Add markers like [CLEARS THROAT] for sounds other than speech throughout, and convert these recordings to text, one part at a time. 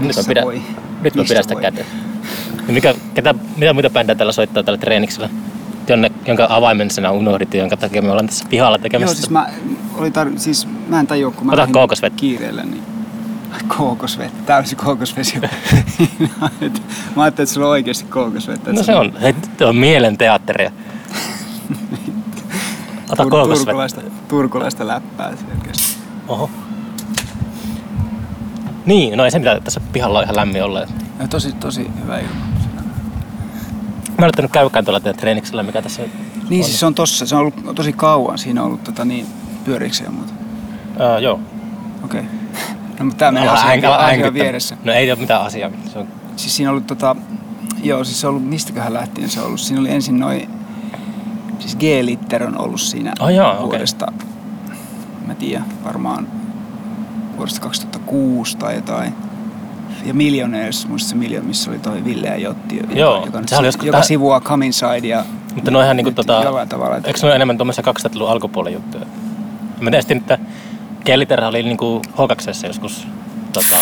mä missä pidän, voi. nyt mä pidän sitä käteen. Ja mikä, ketä, mitä muita bändejä täällä soittaa tällä treeniksellä? Jonne, jonka avaimen sinä unohdit ja jonka takia me ollaan tässä pihalla tekemässä. Joo, siis mä, oli tar- siis mä en tajua, kun mä Ota kookosvettä. kiireellä, niin kookosvettä, täysi kookosvesi. [LAUGHS] mä ajattelin, että sulla on oikeasti kookosvettä. no se on, hei, se on mielen teatteria. [LAUGHS] Ota Tur- kookosvettä. turkulaista, turkulaista läppää selkeästi. Oho. Niin, no ei se mitään, tässä pihalla on ihan lämmin olla. Ja tosi, tosi hyvä ilma. Mä en ottanut käykään tuolla teidän treeniksellä, mikä tässä Niin on. siis se on tossa, se on ollut tosi kauan, siinä on ollut tota niin, pyöriikö ja muuta. Ää, joo. Okei. Okay. No mutta tää menee Älä asia, asia hänkyttä. vieressä. No ei ole mitään asiaa. Se on, Siis siinä on ollut tota, joo siis se on ollut, mistäköhän lähtien se on ollut. Siinä oli ensin noin, siis G-litter on ollut siinä Oh joo, vuodesta, mä tiedän, varmaan vuodesta 2006 tai jotain. Ja Millionaires, muista se missä oli toi Ville ja Jotti, joka, Joo, joka, oli si- joskus joka tähän- sivuaa Come Inside ja mutta ne on ihan niinku tota, jollain tavalla. että- eikö ne ole enemmän tuommoisia 2000-luvun alkupuolen juttuja? Mä tietysti, että Kelliterä oli niinku H2 joskus tota,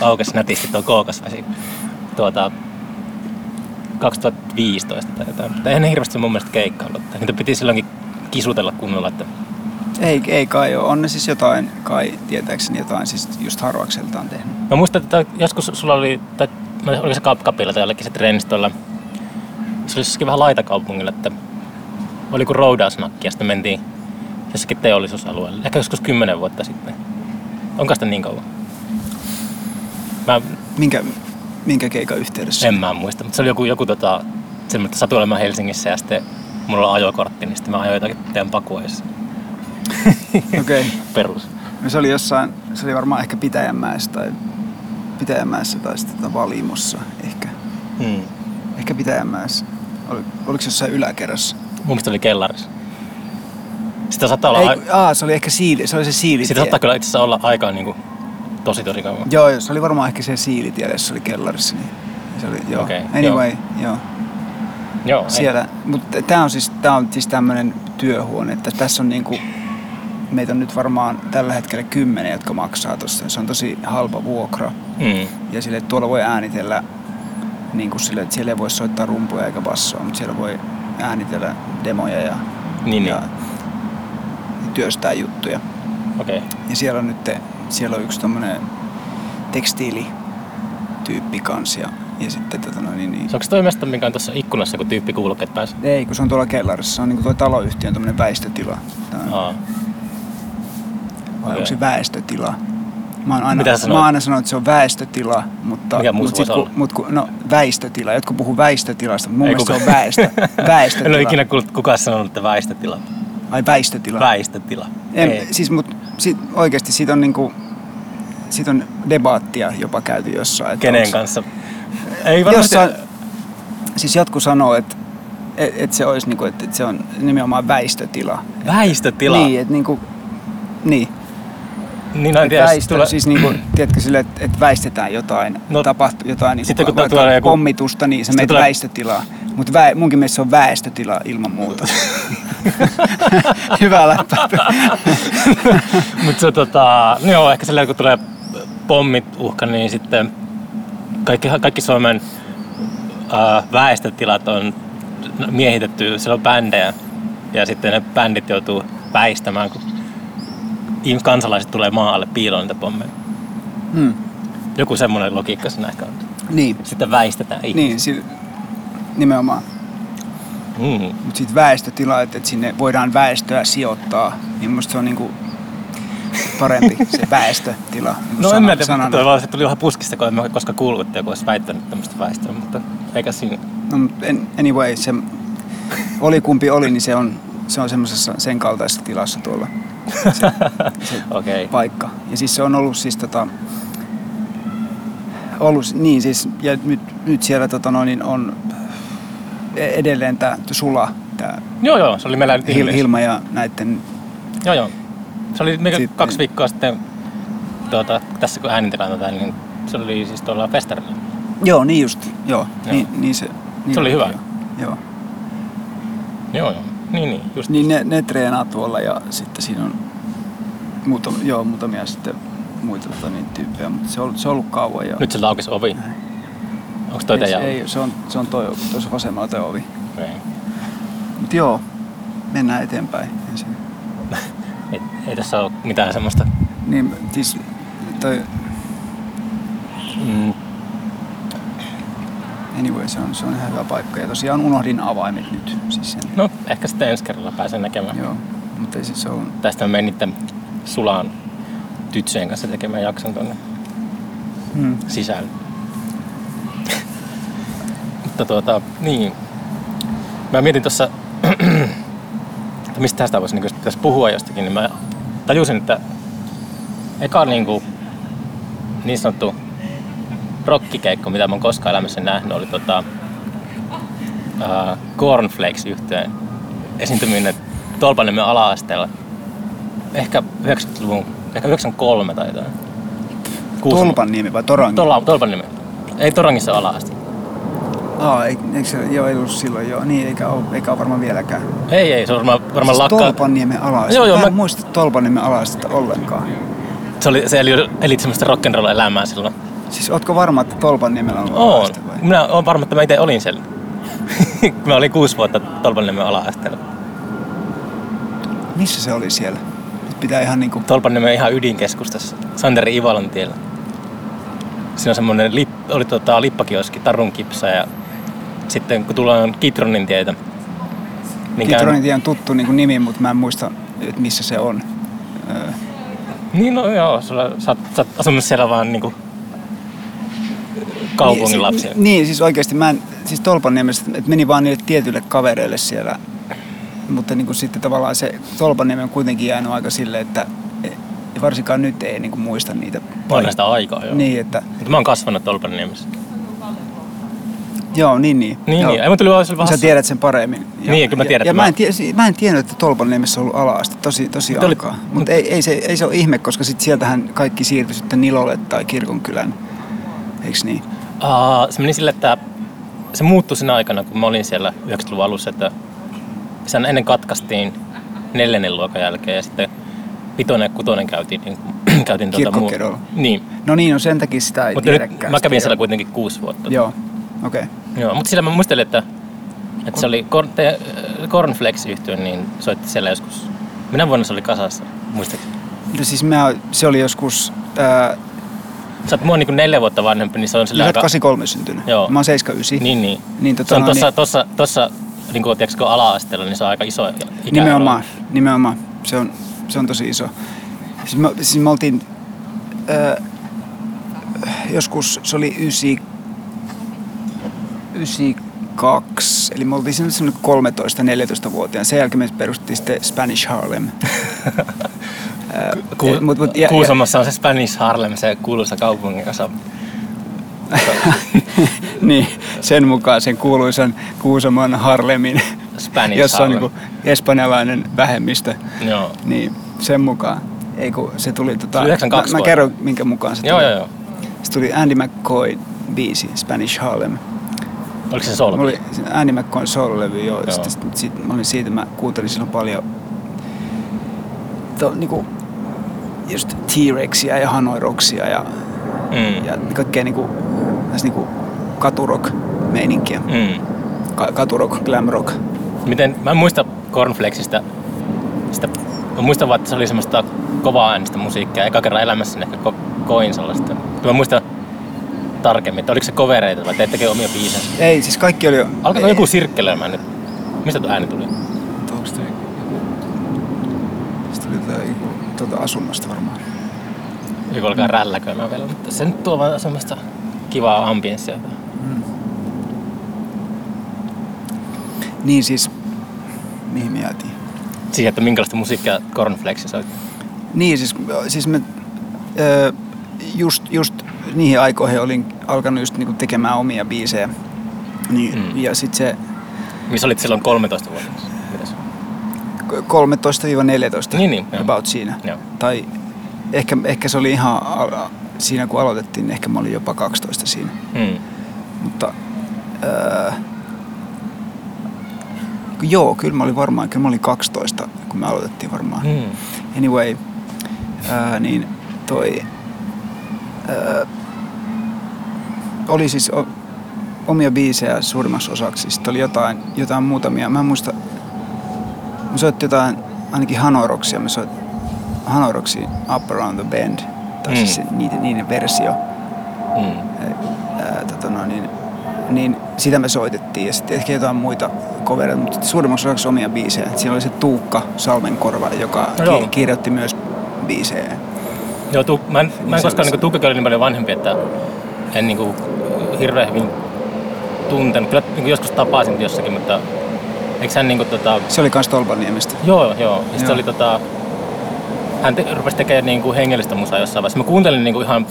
aukesi nätisti tuo kookasvesi tuota, 2015 tai jotain. Mutta eihän ne hirveästi mun mielestä keikkaillut. Niitä piti silloinkin kisutella kunnolla, että Ei, ei kai ole. On ne siis jotain, kai tietääkseni jotain, siis just Harvakselta on tehnyt. Mä muistan, että joskus sulla oli, tai oliko se Kapkapilla tai jollekin se treenistolla, se oli jossakin vähän laitakaupungilla, että oli kuin roudausnakki ja sitten mentiin jossakin teollisuusalueelle. Ehkä joskus kymmenen vuotta sitten. Onko sitä niin kauan? Mä Minkä, minkä keikan yhteydessä? en mä muista, mutta se oli joku, joku tota, semmoinen, että satuin olemaan Helsingissä ja sitten mulla oli ajokortti, niin sitten mä ajoin jotakin teidän pakueissa. [LAUGHS] Okei. Okay. Perus. No se oli jossain, se oli varmaan ehkä Pitäjänmäessä tai Pitäjänmäessä tai sitten tota Valimossa ehkä. Hmm. Ehkä Pitäjänmäessä. Oli, oliko se jossain yläkerrassa? Mun mielestä oli kellarissa. Sitä saattaa olla, Ei, ai- aa, se oli ehkä siili, se oli se siilitie. sitä saattaa kyllä itse asiassa olla aikaa niin kuin, tosi tosi kauan. Joo, joo, se oli varmaan ehkä se siilitie, jos se oli kellarissa. Niin se oli, joo. Okei, anyway, joo. Joo, ei. Siellä, mutta tämä on siis, tää on siis tämmöinen työhuone, että tässä on niinku, meitä on nyt varmaan tällä hetkellä kymmenen, jotka maksaa tuossa. Se on tosi halpa vuokra. Mm. Ja sille, että tuolla voi äänitellä, niin kuin sille, että siellä ei voi soittaa rumpuja eikä bassoa, mutta siellä voi äänitellä demoja ja, Niin, niin. ja työstää juttuja. Okei. Ja siellä on nyt, siellä on yksi tommonen tekstiilityyppi kans ja, ja sitten tota noin, niin, niin, Se onko toi mesta, mikä on tuossa ikkunassa, kun tyyppi kuulokkeet päässä? ei, kun se on tuolla kellarissa. Se on niin kuin tuo taloyhtiön väistötila. Aa. Vai okei. onko se väestötila? Mä oon aina, Mitä mä aina sanonut, että se on väestötila, mutta... Mikä mut sit, kun, mut kun, no, väistötila. Jotkut puhuu väistötilasta, mutta mun Ei mielestä se on väestö, [LAUGHS] väestötila. En ole ikinä kuullut kukaan sanonut, että väistötila. Ai väistötila. Väistötila. En, Ei. siis, mut, sit, oikeasti siitä on niinku, siitä on debaattia jopa käyty jossain. että Kenen onks- kanssa? Ei varmasti. Jossain, siis jotkut sanoo, että et, et se olisi niinku, että et se on nimenomaan väistötila. Väistötila. Niin, että niinku, niin. Niin, no tiedä. väistö, Tulee... siis niinku, tiedätkö sille, että et väistetään jotain, No, tapahtuu jotain niinku, sitten kun vaikka tulee joku- pommitusta, niin sä sitten menet tulee- väistötilaa. Mutta vä, munkin mielestä se on väestötila ilman muuta. [LAUGHS] Hyvä läppä. [LAUGHS] Mutta se tota, no joo, ehkä silleen kun tulee pommit uhka, niin sitten kaikki, kaikki Suomen ää, väestötilat on miehitetty, siellä on bändejä ja sitten ne bändit joutuu väistämään, kun kansalaiset tulee maalle piiloon niitä pommeja. Hmm. Joku semmoinen logiikka siinä ehkä on. Niin, Sitten väistetään ihmisiä. niin si- nimenomaan. Mm. Mutta sitten väestötila, että et sinne voidaan väestöä sijoittaa, niin musta se on niinku parempi se [LAUGHS] väestötila. Niinku No en sana- mä tiedä, vaan se tuli ihan puskista, kun en mä koska kuullut, että joku olisi väittänyt tämmöistä väestöä, mutta eikä siinä. No, mut en- anyway, se oli kumpi oli, niin se on, se on semmoisessa sen kaltaisessa tilassa tuolla se, se. Okay. paikka. Ja siis se on ollut siis tota, ollut, niin siis, ja nyt, nyt siellä tota noin, niin on edelleen tämä Sula, tämä Joo, joo, se oli meillä nyt Hil. Hilma ja näiden, Joo, joo. Se oli mikä Sitten- kaksi viikkoa sitten, tuota, tässä kun äänitellään tätä, niin se oli siis tuolla Festerillä. joo niin just, joo, Joo. Niin, niin se. Niin Se oli hyvä. Joo. joo. Joo, joo. Niin, niin, just. Niin ne, ne treenaa tuolla ja sitten siinä on muutam, joo, muutamia sitten muita tota, niin, tyyppejä, mutta se on, ollut- se on ollut kauan jo. Nyt se aukesi ovi. Näin. Onko toi ei, ei, se on, se on toi, tuossa vasemmalla toi ovi. Ei. Mutta joo, mennään eteenpäin ensin. [LAUGHS] Ei, ei tässä ole mitään semmoista... Niin, siis toi, Mm, anyway, se on, se on ihan hyvä paikka. Ja tosiaan unohdin avaimet nyt. Siis sen, no, ehkä sitten ensi kerralla pääsen näkemään. joo, mutta ei siis se on, Tästä mä menin niiden Sulaan tyttöjen kanssa tekemään jakson tuonne hmm. sisälle. Mutta tuota, niin. Mä mietin tuossa, että mistä tästä voisi, niin jos pitäisi puhua jostakin, niin mä tajusin, että eka niin, kuin, niin sanottu rockikeikko, mitä mä oon koskaan elämässä nähnyt, oli tota, uh, Cornflakes yhteen esiintyminen Tolpaniemen ala-asteella. Ehkä 90-luvun, ehkä 93 tai jotain. Tolpanniemi vai Torangi? Tuolla Tolpaniemen. Ei Torangissa ala-aste. Aa, ei, eikö se, joo, ei ollut silloin joo. Niin, eikä ole, eikä ole varmaan vieläkään. Ei, ei, se on varmaan, varmaan siis lakka. Tolpanniemen ala Joo, joo, mä en mä- muista Tolpanniemen ala ollenkaan. Se, oli, se eli, eli semmoista rock'n'roll-elämää silloin. Siis ootko varma, että Tolpanniemellä on Oon. ala-aste vai? Minä olen varma, että mä itse olin siellä. [LAUGHS] mä olin kuusi vuotta Tolpaniemen ala-asteella. Missä se oli siellä? Nyt pitää ihan niinku... Tolpaniemen ihan ydinkeskustassa, Santeri Ivalon tiellä. Siinä on semmoinen, lip, oli tota, lippakioski, Tarun kipsa ja sitten kun tullaan Kitronin tietä, niin Kitronin tie on tuttu niinku nimi, mutta mä en muista, että missä se on. Öö, Niin no joo, sulla, sä, oot, sä oot asunut siellä vaan niinku kaupungin niin, lapsia. si- Niin, siis oikeasti mä en, siis Tolpanniemessä, että meni vaan niille tietyille kavereille siellä. Mutta niin kuin sitten tavallaan se Tolpanniemi on kuitenkin jäänyt aika silleen, että e- varsinkaan nyt ei niin kuin muista niitä On sitä aikaa joo. Niin, että Mutta mä oon kasvanut Tolpaniemessä. joo, niin niin. Niin, joo. niin. Ei mun tuli oli Sä vähän... tiedät sen paremmin. Ja, Niin, kyllä mä tiedän, Ja, ja mä, mä- en tie, mä en tiennyt, että Tolpanniemessä on ollut ala-aste tosi, tosi Te oli-. Mutta ei, ei, se, ei se ole ihme, koska sit sieltähän kaikki siirtyi sitten Nilolle tai Kirkonkylän. Eiks niin? Aa, se meni sille, että se muuttui siinä aikana, kun mä olin siellä 90-luvun alussa, että sen ennen katkaistiin neljännen luokan jälkeen ja sitten vitonen ja kutonen käytiin, niin, [CLEARS THROAT] käytiin tuota Kirkkokerolla. Niin, No niin, no sen takia sitä ei mutta nyt mä kävin siellä kuitenkin kuusi vuotta. Joo, okei. Okay. Joo, mutta sillä mä muistelin, että, että se oli Cor- te- Cornflakes yhtiö, niin soitti siellä joskus. Minä vuonna se oli kasassa, muistatko? No siis mä, se oli joskus, ää, Sä oot mua niin neljä vuotta vanhempi, niin se on sä sillä oot aika... 83 syntynyt. Joo. Mä oon 79. Niin, niin. Niin, se tota, on no, tossa, niin- tossa, tossa niin kuin, tiedätkö, kun ala-asteella, niin se on aika iso ikäero. Nimenomaan, nimenomaan. Se on, se on tosi iso. Siis me, siis me oltiin ää, joskus, se oli 9, 92, eli me oltiin semmoinen 13-14-vuotiaan. Sen jälkeen me perustettiin sitten Spanish Harlem. [LAUGHS] Ku, eh, mut- mut- ja- Kuusamossa on se Spanish Harlem, se kuuluisa kaupungin osa. [LAUGHS] niin, sen mukaan sen kuuluisan Kuusamon Harlemin, Spanish jossa on Harlem. niinku espanjalainen vähemmistö. Joo. Niin, sen mukaan. Ei kun se tuli tota... Se oli 92 mä, mä kerron minkä mukaan se Joo, tuli. joo, joo. Se tuli Andy McCoy biisi, Spanish Harlem. Oliko se? Mulla oli Andy McCoyn solo-levy, joo. Joo. joo. Sitten, sit, sit, mä olin siitä, mä kuuntelin silloin paljon to, niinku, just T-Rexia ja Hanoi Rocksia ja, Mm. ja kaikkea niinku, tästä niinku katurock-meininkiä. Mm. Ka- katurock, glam rock. Miten, mä en muista Cornflakesista, sitä, mä muistan vaan, että se oli semmoista kovaa äänistä musiikkia. Eka kerran elämässäni ehkä ko, koin sellaista. Mä muistan tarkemmin, että oliko se kovereita vai teettekö omia biisensä? Ei, siis kaikki oli... Alkaako ei, joku sirkkelemään nyt? Mistä tuo ääni tuli? Onko toi joku... Se tuli tää joku tuota asunnosta varmaan. Joku alkaa rälläköimään vielä, mutta se nyt tuo vaan semmoista kivaa ambienssia. Niin siis, mihin me jäätiin? Siihen, että minkälaista musiikkia Cornflakes soitti. Niin siis, siis me just, just niihin aikoihin olin alkanut just niinku tekemään omia biisejä. Niin, Mm. mm. Ja sitten se Missä olit silloin 13 vuotta? Mitäs? 13-14 Niin, niin, joo. about siinä. Joo. Tai ehkä, ehkä se oli ihan siinä kun aloitettiin, niin ehkä mä olin jopa 12 siinä. Mm. Mutta öö, joo, kyllä mä olin varmaan, kyllä mä olin 12, kun me aloitettiin varmaan. Mm. Anyway, ää, niin toi, öö, oli siis o, omia biisejä suurimmaksi osaksi. Sitten oli jotain, jotain muutamia. Mä en muista, mä soitti jotain, ainakin Hanoroksia. Mä soitin Hanoroksia Up Around the Bend. Tai Mm. siis se, niiden, niiden versio. Mm. Ää, tota no, niin, niin sitä me soitettiin ja sitten ehkä jotain muita covereita, mutta suurimmaksi osaksi omia biisejä. Siinä oli se Tuukka Salmenkorva, joka No ki- kirjoitti myös biisejä. Joo, tu, mä en, mä en koskaan oli niinku, Tukkakin oli niin paljon vanhempi, että en niinku, hirveän hyvin tuntenut. Kyllä niinku, joskus tapasin jossakin, mutta eikö hän niinku, tota, Se oli kans Tolpaniemestä. Joo, joo. Ja Joo. oli tota, hän te, rupesi tekemään niinku hengellistä musaa jossain vaiheessa. Mä kuuntelin niinku ihan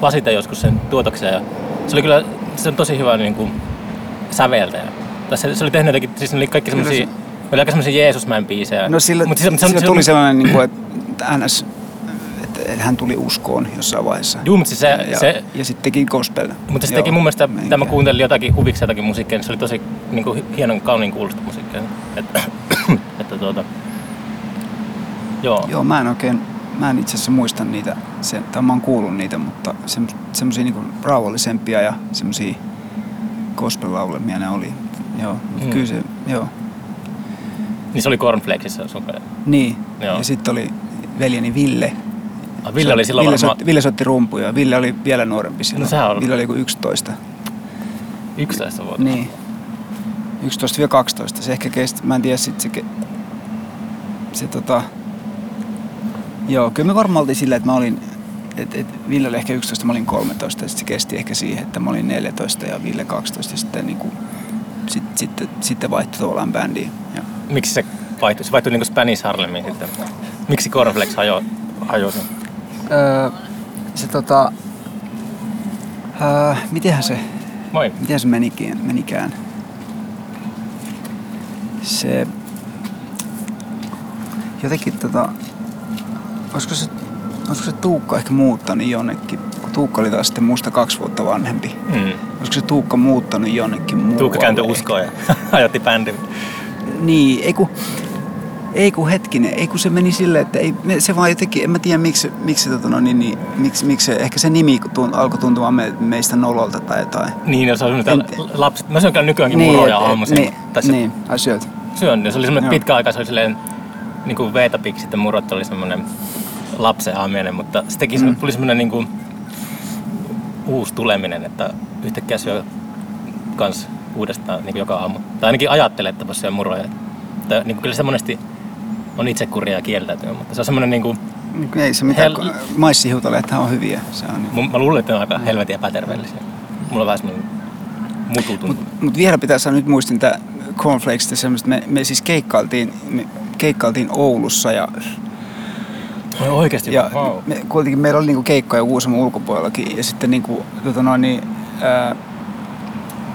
vasiten joskus sen tuotoksen ja se oli kyllä se on tosi hyvä niinku säveltäjä. Tai se, se oli tehnyt jotenkin, siis ne oli kaikki semmosia, ne oli aika semmosia Jeesusmäen biisejä. No sillä, Mut siis- se- sillä se- tuli se- sellainen, niin kuin, että NS, hän tuli uskoon jossain vaiheessa. Juu, mutta siis se, ja, se, ja sitten teki gospel. mutta se teki mun mielestä, mitä mä kuuntelin jotakin huviksi jotakin musiikkia, niin se oli tosi niin kuin, hienon kauniin kuulosta musiikkia. Että, [COUGHS] että tuota, joo. Joo, mä en oikein, mä en itse asiassa muista niitä, sen, tai mä oon kuullut niitä, mutta semmo- semmosia niinku rauhallisempia ja semmosia gospel-laulemia ne oli. Joo, Mm. kyllä se, joo. Niin se oli Cornflakesissa sun. Niin, Joo. ja sitten oli veljeni Ville. Ah, Ville oli silloin Ville, varmaan soitti, Ville soitti rumpuja, Ville oli vielä nuorempi silloin. No sehän on- Ville oli joku 11. 11 vuotta. Niin. 11-12. Se ehkä kesti, mä en tiedä sit se, ke- se tota, joo, kyllä me varmaan oltiin silleen, että mä olin, että et Ville oli ehkä 11, mä olin 13 ja sit se kesti ehkä siihen, että mä olin 14 ja Ville 12 ja sitten niinku, sit, sitten, sitten vaihtui tavallaan bändiin. Ja, Miksi se vaihtui? Se vaihtui niinku Spanish Harlemiin sitten. Miksi Cornflakes hajo, hajosi? Öö, se tota, öö, mitenhän se, Moi. miten se menikään, menikään? Se jotenkin tota, olisiko se, olisiko se Tuukka ehkä muuttanut jonnekin, kun Tuukka oli taas sitten musta kaksi vuotta vanhempi. Mm. Olisiko se Tuukka muuttanut jonnekin muualle? Tuukka kääntyi uskoon ja [LAUGHS] ajotti bändin. Niin, ei kun, ei kun hetkinen, ei kun se meni silleen, että ei, se vaan jotenkin, en mä tiedä miksi, miksi, tota, no, niin, niin, miksi, miksi ehkä se nimi tunt, alkoi tuntumaan me, meistä nololta tai jotain. Niin, ja se on En- lapset. Mä syön kyllä nykyäänkin niin, muroja et- aamuisin. Niin, tai se niin, ai syöt. syön. Ja se oli semmoinen pitkä aika, se oli silleen niin kuin veetapiksi, sitten murot oli semmoinen lapsen aamiainen, mutta se teki, mm. tuli semmoinen niin kuin uusi tuleminen, että yhtäkkiä syö kans uudestaan niin joka aamu. Tai ainakin ajattelee, että syö muroja. Tai, niin kuin, kyllä se monesti on itsekuria ja kieltäytyy, mutta se on semmoinen niin kuin, Ei se mitään, Hel- maissihiutaleethan on hyviä. Se on, niin. mä luulen, että ne on aika helvetin epäterveellisiä. Mulla on vähän semmoinen mutu tuntuu. Mutta mut vielä pitää sanoa, nyt muistin tää Cornflakesista semmoista, me, me siis keikkailtiin, me keikkailtiin Oulussa ja, Oi oikeesti? ja wow. me, kuitenkin meillä oli niinku keikkoja Kuusamon ulkopuolellakin ja sitten niinku, tota noin, niin, ää,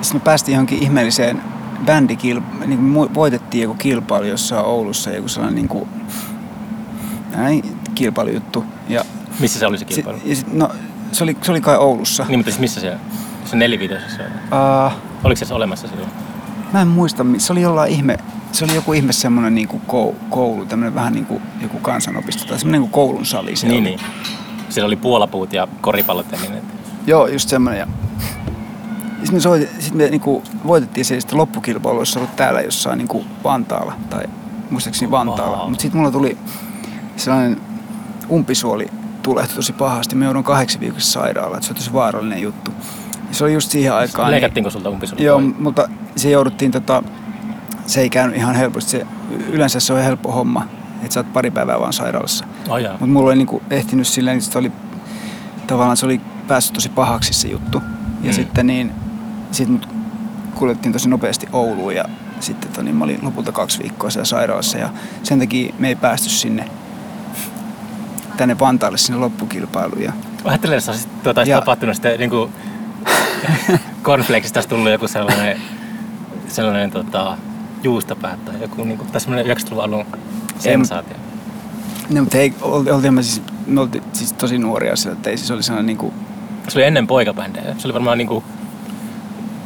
sitten me päästiin johonkin ihmeelliseen bändikil, niin kuin voitettiin joku kilpailu jossain Oulussa, joku sellainen niinku, näin, kilpailujuttu. Ja, Missä se oli se kilpailu? ja sit, no, se oli, se oli kai Oulussa. Niin, mutta siis missä se Se nelivitosessa on. Uh, Oliko se olemassa silloin? Mä en muista, se oli jollain ihme, se oli joku ihme semmonen niinku kou- koulu, tämmönen vähän niinku joku kansanopisto tai semmonen niinku koulun sali siellä. Niin, oli. niin. Siellä oli puolapuut ja koripallot ja niin. Joo, just semmonen. Ja... Sitten me, soitin, sit me niinku voitettiin se sitten loppukilpailu, olisi ollut täällä jossain niinku Vantaalla tai muistaakseni Vantaalla. Mutta sitten mulla tuli sellainen umpisuoli tulehtui tosi pahasti. Me joudun kahdeksi viikossa sairaalaan, että se on tosi vaarallinen juttu. Ja se oli just siihen aikaan. Leikattiinko sulta umpisulla? Joo, mutta se jouduttiin tota, se ei käynyt ihan helposti. Se, yleensä se on helppo homma, että sä oot pari päivää vaan sairaalassa. Oh. Mutta mulla oli niinku ehtinyt silleen, että se oli, tavallaan se oli päässyt tosi pahaksi se juttu. Ja Mm. sitten niin, sit mut kuljettiin tosi nopeasti Ouluun ja sitten tota, niin mä olin lopulta kaksi viikkoa siellä sairaalassa ja sen takia me ei päästy sinne tänne Vantaalle sinne loppukilpailuun. Ja Ajattelin, että olisi, tuota, Ja- tapahtunut sitten niin kuin [LAUGHS] cornflakesista olisi tullut joku sellainen, sellainen tota, juustopää tai joku niin kuin, tai semmoinen 90-luvun alun sensaatio. No, mutta ei, ol- oltiin me siis, me oltiin siis tosi nuoria siellä, että ei siis oli sellainen niinku, Se oli ennen poikabändejä. Se oli varmaan niin kuin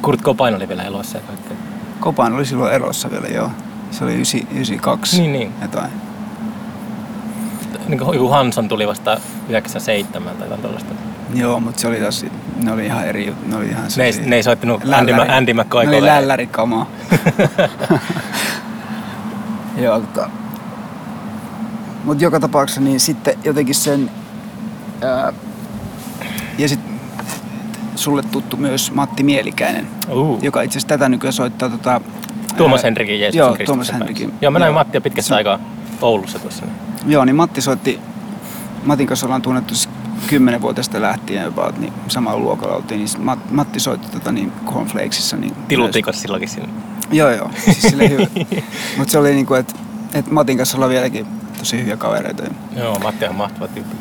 Kurt Cobain oli vielä elossa ja kaikkea. Kopan oli silloin erossa vielä, joo. Se oli 9, 92 Niin, niin. jotain. Niin kuin Hanson tuli vasta 97 tai jotain tuollaista. Joo, mutta se oli taas, ne oli ihan eri juttu. Ne oli ihan Ne ei, ne ei soittanut Andy. Andy Ne oli McCoy lällärikamaa. [LAUGHS] [LAUGHS] Joo, tota. Mutta joka tapauksessa niin sitten jotenkin sen... Ää, ja sitten sulle tuttu myös Matti Mielikäinen, uh, joka itse asiassa tätä nykyään soittaa tota, Tuomas Henrikin Jeesuksen Joo, Tuomas. Henrikin. Joo, mä näin Joo. Mattia pitkästä Se- aikaa Oulussa tuossa. Joo, niin Matti soitti, Matin kanssa ollaan tunnettu 10 vuotesta lähtien jopa, niin samalla luokalla oltiin, niin Mat, Matti soitti tota, niin Cornflakesissa. Niin Tilutiko silloinkin sinne? Joo, joo. Siis silleen hyvä. [LAUGHS] Mutta se oli niinku, että et Matin kanssa ollaan vieläkin tosi hyviä kavereita. Joo, Matti on mahtava tyyppi.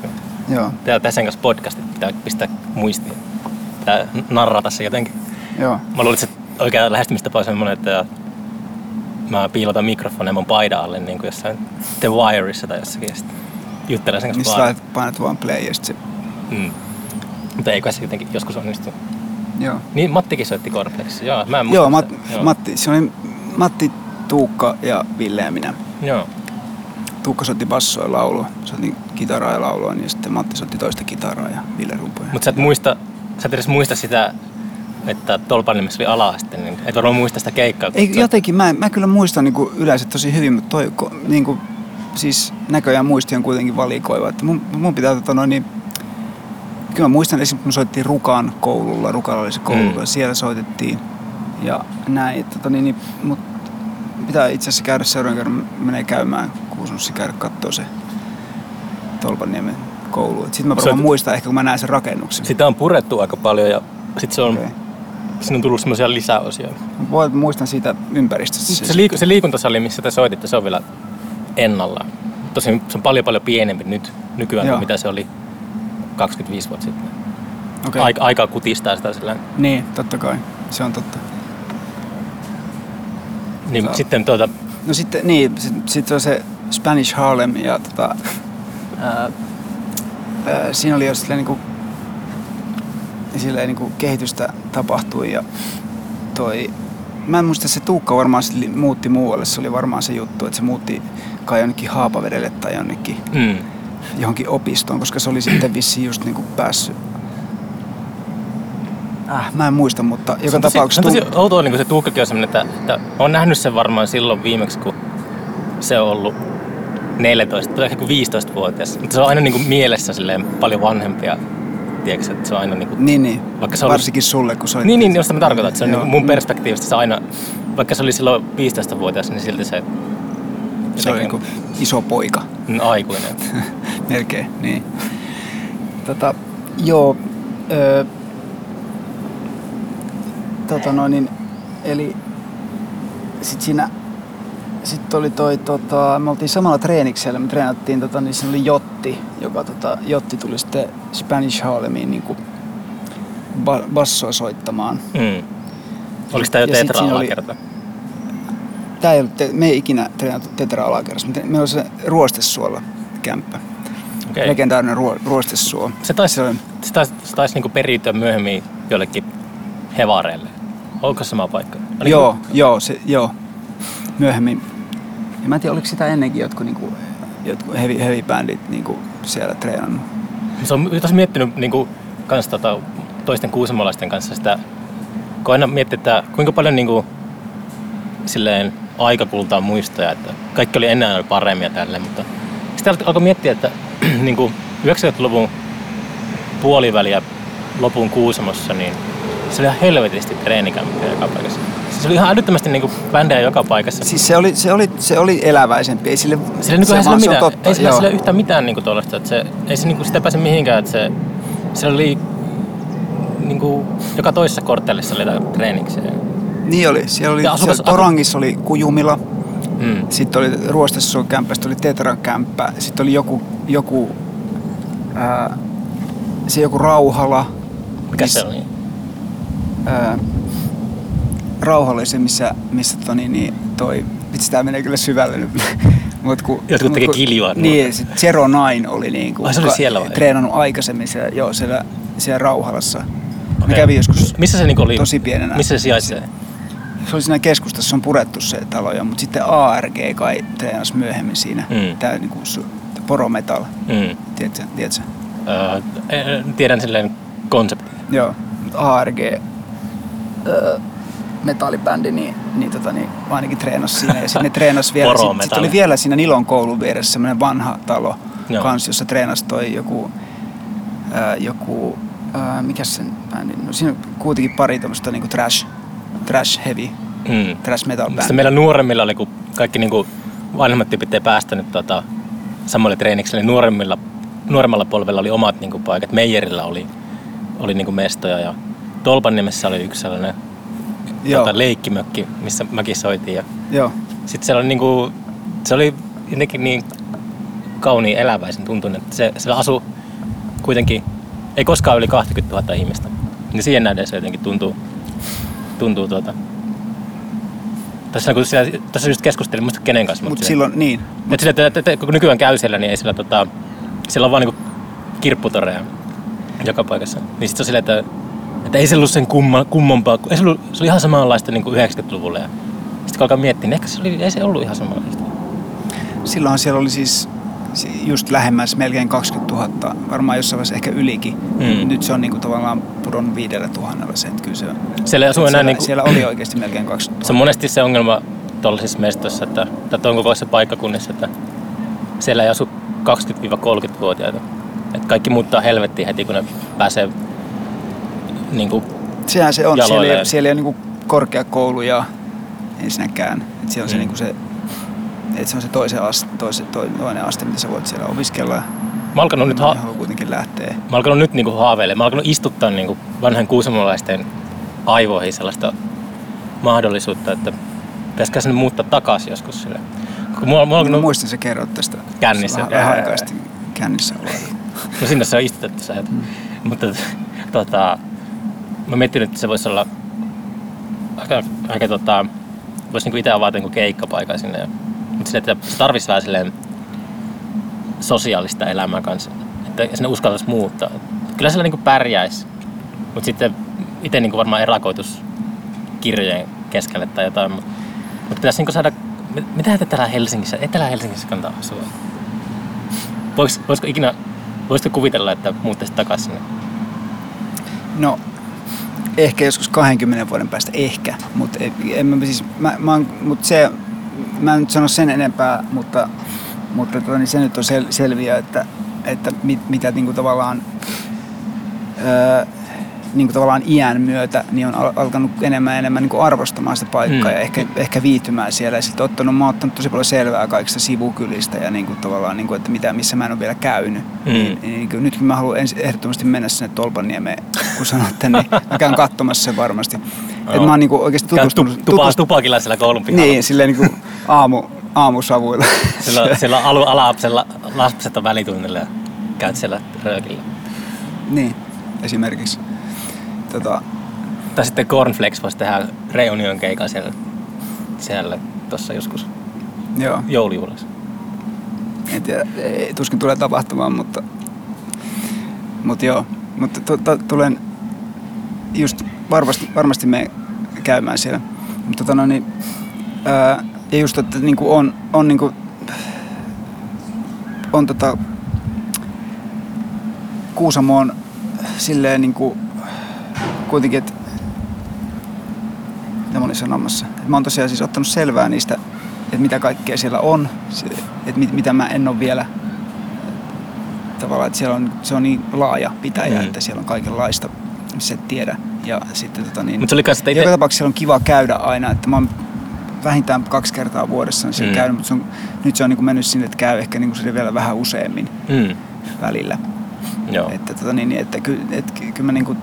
Joo, Täällä tässä kanssa podcastit pitää pistää muistiin. Pitää narrata se jotenkin. joo. Mä luulen, että se oikea lähestymistapa on semmoinen, että mä piilotan mikrofonin mun paidan alle niin kuin jossain The Wireissa tai jossakin. Juttelen sen Niin kanssa sä vaan. painat vaan play ja se, Mm. Mutta eikö se jotenkin joskus onnistu. joo. Niin Mattikin soitti Cornflakesissa. Joo, mä en muista Joo, Mat. Joo. Matti, se oli Matti, Tuukka ja Ville ja minä. Joo. Tuukka soitti bassoa ja laulua, soitti kitaraa ja laulua, niin sitten Matti soitti toista kitaraa ja Ville rumpuja. Mutta sä et muista, sä et edes muista sitä, että Tolpanimessä oli ala niin et varmaan muista sitä keikkaa. Ei, sä- jotenkin, mä, mä kyllä muistan niin kuin yleensä tosi hyvin, mutta toi, niin kuin, siis näköjään muisti on kuitenkin valikoiva. Että mun, mun pitää, tota, noin, niin, kyllä mä muistan esimerkiksi, kun me soittiin Rukan koululla, Rukalla oli se koulu, Mm. ja siellä soitettiin ja näin. Tota, niin, niin, mut pitää itse asiassa käydä seuraavan kerran, menee käymään Kuusunossa käydä kattoo se Tolpanniemen koulu. Sitten mä varmaan Soit- muistan ehkä, kun mä näen sen rakennuksen. Sitä on purettu aika paljon ja sit se on, okay. siinä on tullut semmoisia lisäosia. Voi, muistan siitä ympäristöstä. Se, liiku, se liikuntasali, missä te soititte, se on vielä ennallaan. Tosin se on paljon paljon pienempi nyt nykyään Joo. kuin mitä se oli 25 vuotta sitten. Okei. Aika, aikaa kutistaa sitä sillä Niin, totta kai. Se on totta. Niin Saa. sitten tuota, No sitten, niin, sitten sit on se Spanish Harlem ja tota, [LAUGHS] siinä oli jo silleen niinku, silleen niinku kehitystä tapahtui ja toi, mä en muista se Tuukka varmaan muutti muualle, se oli varmaan se juttu, että se muutti kai jonnekin Haapavedelle tai jonnekin mm, johonkin opistoon, koska se oli sitten vissiin just niinku päässyt Äh, mä en muista, mutta joka se on tosi, tapauksessa... se on tosi outoa, niin se Tuukkakin on että, että olen nähnyt sen varmaan silloin viimeksi, kun se on ollut 14 tai ehkä 15-vuotias. Mutta se on aina niin kuin mielessä silleen paljon vanhempia. Tiedätkö, että se on aina niin kuin, Niin, niin. Vaikka se Varsinkin sulle, kun soitit. Niin, niin, josta mä tarkoitan, että se on niin mun perspektiivistä se aina, vaikka se oli silloin 15-vuotias, niin silti se Se on jotenkin niinku iso poika. on aikuinen. [LAUGHS] Melkein, niin. Tota, joo. Öö, tota noin, niin, eli sit siinä sit oli toi, tota, me oltiin samalla treeniksellä, me treenattiin, tota, niin siinä oli Jotti, joka tota, Jotti tuli sitten Spanish Harlemiin niin ba- bassoa soittamaan. Mm. Oliko tämä jo Ja sit tetra siinä oli-? Tää ei ollut, te- me ei ikinä treenattu tetra alakerrassa, mutta meillä oli se Ruostesuolla kämppä. Okay. Legendaarinen ruo, Ruostesuo. Se taisi, Se on- se taisi, se taisi niinku periytyä myöhemmin jollekin hevareille. Onko se sama paikka? Oliko- Joo, joo, se, joo. Myöhemmin. Mä en tiedä, oliko sitä ennenkin jotkut, niinku, jotkut heavy, heavy bändit niinku, siellä treenannut. Se on taas miettinyt niinku, kans, tota, toisten kuusamalaisten kanssa sitä, kun aina miettii, että kuinka paljon niinku, silleen, aika kultaa muistoja, että kaikki oli ennen aina paremmin ja tälleen, mutta sitten alkoi miettiä, että [CLEARS THROAT] niinku, 90-luvun puoliväliä lopun Kuusamossa, niin se oli ihan helvetisti treenikämpiä joka paikassa. Siis se oli ihan älyttömästi niinku bändejä joka paikassa. Siis se oli, se oli, se oli eläväisempi. Ei sille, Sillä niinku se, sillä vaan- se on mitään, totta. ei sillä, joo. sillä yhtään mitään niinku tuollaista, että se, ei se niinku sitä pääse mihinkään, että se, siellä oli niinku, joka toisessa korttelissa oli jotain treeniksiä. Niin oli. Siellä oli Ja asukas- siellä Torangissa oli Kujumila. Mm. Sitten oli Ruostesuon kämppä, sitten oli Tetra kämppä. Sitten oli joku, joku ää, se joku Rauhala. Mikä Miss- se oli? ää, Se, missä, missä toni, niin toi, vitsi tää menee kyllä syvälle nyt. [LAUGHS] mut kun, Jotkut tekee kiljua Niin, sit Zero Nine oli niinku, Ai, se oli siellä vai? treenannut aikaisemmin siellä, joo, siellä, siellä Rauhalassa. Okay. Okei. kävi joskus Missä se niinku oli? tosi pienenä. Missä se sijaitsee? Se oli siinä keskustassa, se on purettu se talo jo, mutta sitten ARG kai treenasi myöhemmin siinä. Mm. Tää niinku su- porometal, Mm. tiedätkö? tiedätkö? Öö, tiedän silleen konsepti. Joo, ARG öö, metallibändi, niin, niin, tota, niin ainakin treenas siinä. Ja sitten ne treenas vielä, sitten sit oli vielä siinä Nilon koulun vieressä semmoinen vanha talo Joo. kans, jossa treenas toi joku, ää, joku ää, mikä sen bändi, no siinä on kuitenkin pari tämmöistä niinku trash, trash heavy, Mm. trash metal Sitten bändi. meillä nuoremmilla oli, kun kaikki niinku vanhemmat tyypit ei päästänyt tota, samalle treenikselle, niin nuoremmilla, nuoremmalla polvella oli omat niinku paikat. Meijerillä oli, oli niinku mestoja ja Tolpanniemessä oli yksi sellainen Joo, tota, leikkimökki, missä mäkin soitin. Ja joo, sitten siellä oli niinku, se oli jotenkin niin kauniin eläväisen tuntunut, että se, siellä asui kuitenkin, ei koskaan yli 20 000 ihmistä. Niin siihen nähden se jotenkin tuntuu, tuntuu tuota. Tässä, kun siellä, tässä just keskustelin, muista kenen kanssa. mutta sillä- silloin, niin, että, sillä, että, että, että, kun nykyään käy siellä, niin ei sillä, tota, siellä on vaan niinku kirpputoreja joka paikassa. Niin sit se on silleen, että, että ei se ollut sen kumma, kummompaa. Ei se, ollut, se oli ihan samanlaista niin kuin 90-luvulla. Ja sitten kun alkaa miettiä, niin ehkä se oli, ei se ollut ihan samanlaista. silloin siellä oli siis si- just lähemmäs melkein 20 000, varmaan jossain vaiheessa ehkä ylikin. Mm. Nyt se on niinku tavallaan pudonnut viidellä tuhannella se, että kyllä se on. Siellä ei asu enää siellä, niin kuin, siellä oli oikeasti melkein 20 se on 000. monesti se ongelma tuollaisissa mestoissa, että, tai tuon kokoisissa paikkakunnissa, että siellä ei asu 20-30-vuotiaita. Että kaikki muuttaa helvettiin heti, kun ne pääsee niin kuin, Sehän se on. Siellä ei, jaloilleen. siellä ei ole niinku korkeakouluja ensinnäkään. Et siellä on se, Mm. niinku se, et se on se toisen aste, toisen, toinen aste, mitä sä voit siellä opiskella. Mä alkanut nyt, Mä ha- kuitenkin lähteä. mä alkanut nyt niinku haaveilemaan. Mä alkanut istuttaa niinku vanhan kuusamolaisten aivoihin sellaista mahdollisuutta, että pitäisikö sinne muuttaa takaisin joskus sille. Kun mulla, Mä alkanut, muistan, sä kerrot tästä. Kännissä. Vähän, sitten kännissä ollaan. [LAUGHS] no sinne se on istutettu se. Mm. Mutta tota, mä mietin, että se voisi olla aika, aika tota, voisi niinku itse avata niinku keikkapaikan sinne. Mutta sille, että tarvitsisi vähän silleen sosiaalista elämää kanssa. Että sinne uskaltaisi muuttaa. Kyllä siellä niinku pärjäisi. Mutta sitten itse niinku varmaan erakoitus kirjojen keskelle tai jotain. Mutta mut pitäisi niinku saada... mit- Mitä te täällä Helsingissä, Etelä-Helsingissä kannattaa asua? Vois, voisiko ikinä... Voisitko kuvitella, että muuttaisit takaisin sinne? No, ehkä joskus 20 vuoden päästä, ehkä. Mutta en mä siis, mä, mä, mut se, mä en nyt sano sen enempää, mutta, mutta tota, niin se nyt on sel, selviä, että, että mit, mitä niinku tavallaan, öö, niinku tavallaan iän myötä niin on al- alkanut enemmän ja enemmän niinku arvostamaan sitä paikkaa Mm. ja ehkä, ehkä viihtymään siellä. Ja sitten ottanut, mä oon ottanut tosi paljon selvää kaikista sivukylistä ja niinku tavallaan, niinku, että mitä, missä mä en ole vielä käynyt. Mm. Niin, niin kyllä nyt mä haluan ensi, ehdottomasti mennä sinne Tolpanniemeen, kun sanotte, niin mä käyn katsomassa sen varmasti. Et mä oon niinku oikeasti tutustunut, tu, tupa, tupakilla siellä koulun pihalla. niin, silleen niinku aamu, aamusavuilla. Silloin, silloin alu, ala-lapsella lapset on välitunnilla ja käyt siellä röökillä. niin, esimerkiksi. Tota, Tai sitten Cornflakes voisi tehdä reunion keikan siellä, siellä tuossa joskus joo, joulujuhlassa. en tiedä, ei, tuskin tulee tapahtumaan, mutta, mutta joo. Mutta to, to, tulen just varmasti, varmasti me käymään siellä. Mutta tota no niin, ää, ja just, että niinku on, on niinku, on tota, Kuusamo on silleen niinku, kuitenkin, että mitä mä olin sanomassa. Et mä oon tosiaan siis ottanut selvää niistä, että mitä kaikkea siellä on, että mit, mitä mä en ole vielä tavallaan, että siellä on, se on niin laaja pitäjä, mm. että siellä on kaikenlaista, missä et tiedä. Ja sitten tota niin, Mutta se oli sitten joka tapauksessa siellä on kiva käydä aina, että mä oon vähintään kaksi kertaa vuodessa siellä Mm. käynyt, mutta se on, nyt se on niin kuin mennyt sinne, että käy ehkä niin kuin vielä vähän useammin Mm, välillä. joo. Että, tota niin, että ky, et, ky- kyllä mä niin kuin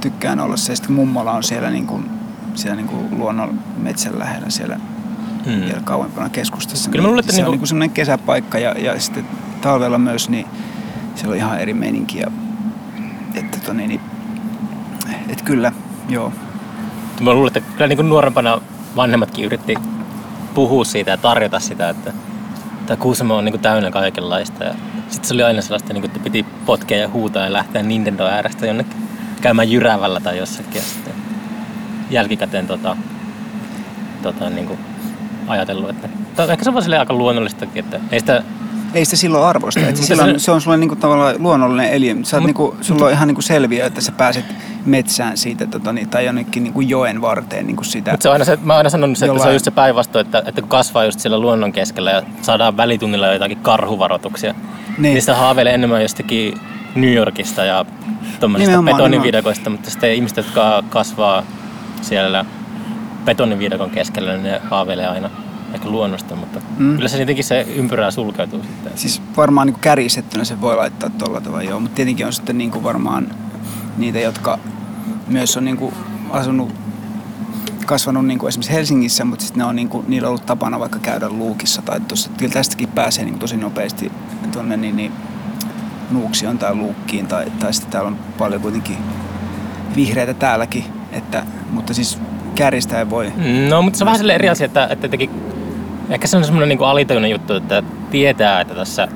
tykkään olla se, sitten mummola on siellä, niin kuin, siellä niin kuin luonnon metsän lähellä siellä Mm. vielä kauempana keskustassa. Kyllä mä luulen, että se niinku- on niinku semmoinen kesäpaikka ja, ja sitten talvella myös, niin siellä on ihan eri meininki. Ja, että tota niin, niin, et kyllä, joo. Mä luulen, että kyllä niin nuorempana vanhemmatkin yritti puhua siitä ja tarjota sitä, että tämä Kuusamo on niin täynnä kaikenlaista. Sitten se oli aina sellaista, niin kuin, että piti potkea ja huutaa ja lähteä Nintendo äärestä jonnekin käymään jyrävällä tai jossakin. Ja sitten jälkikäteen tota, tota, niin kuin ajatellut, että ehkä se on aika luonnollistakin, että ei sitä ei sitä silloin arvosta. Että Mutta silloin, se- se on sulle niinku tavallaan luonnollinen eliö. Sä oot Mut- niinku, sulla on ihan niinku selviö, että sä pääset metsään siitä tota, niin, tai jonnekin niinku joen varteen niinku sitä. Mutta se on aina se, mä oon aina sanonut se, että se on Jollain- just se päinvastoin, että, että kun kasvaa just siellä luonnon keskellä ja saadaan välitunnilla jotakin karhuvaroituksia, niin, Niin. sitä haaveilee enemmän jostakin New Yorkista ja tuommoisista betoniviidakoista, mutta sitten ihmiset, jotka kasvaa siellä betoniviidakon keskellä, niin ne haaveilee aina ehkä luonnosta, mutta Mm. kyllä se jotenkin se ympyrää sulkeutuu sitten. Siis varmaan niin kärjistettynä se voi laittaa tuolla tavalla, joo. Mutta tietenkin on sitten niin kuin varmaan niitä, jotka myös on niin kuin asunut, kasvanut niin kuin esimerkiksi Helsingissä, mutta sitten ne on niin kuin, niillä on ollut tapana vaikka käydä luukissa tai tuossa, kyllä tästäkin pääsee niin kuin tosi nopeasti tuonne niin, niin, Nuuksioon tai Luukkiin tai, tai sitten täällä on paljon kuitenkin vihreitä täälläkin, että, mutta siis kärjistäen voi. No, mutta se on vähän eri asia, että, että jotenkin, ehkä se on semmoinen niin alitajuinen juttu, että tietää, että tässä,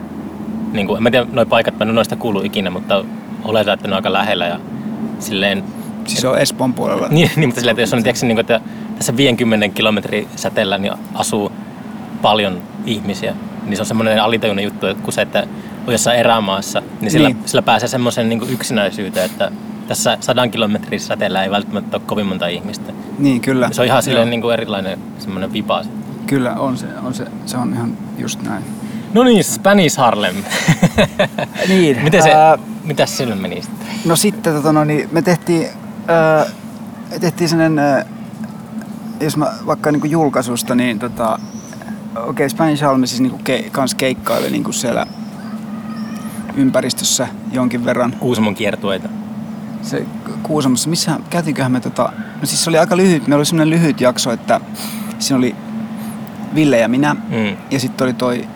niin kuin, en mä tiedä, noi paikat, mä en noista kuullut ikinä, mutta oletan, että ne on aika lähellä ja silleen, Siis se on Espoon puolella. [LAUGHS] niin, niin mutta silleen, että jos on tiedätkö, niin kuin, että tässä 50 kilometrin säteellä niin asuu paljon ihmisiä, niin se on semmoinen alitajuinen juttu, että kun se, että on jossain erämaassa, niin sillä, Niin. sillä pääsee semmoisen niin yksinäisyyteen, että tässä sadan kilometrin säteellä ei välttämättä ole kovin monta ihmistä. Niin, kyllä. Se on ihan silleen niin kuin erilainen semmoinen vipa. sitten. Kyllä on se, on se, se on ihan just näin. No niin, Spanish Harlem. [LAUGHS] Niin, Miten se, ää, mitäs sille meni sitten? No sitten tota, no, niin me tehtiin, ää, me tehtiin sellainen, ää, jos mä vaikka niinku julkaisusta, niin tota, okei okay, Spanish Halme siis niinku ke, kans keikkaili niinku siellä ympäristössä jonkin verran. Kuusamon kiertueita. Se Kuusamossa, missä, käytiinköhän me tota, no siis se oli aika lyhyt, meillä oli semmoinen lyhyt jakso, että siinä oli Ville ja minä, Mm. ja sitten oli toi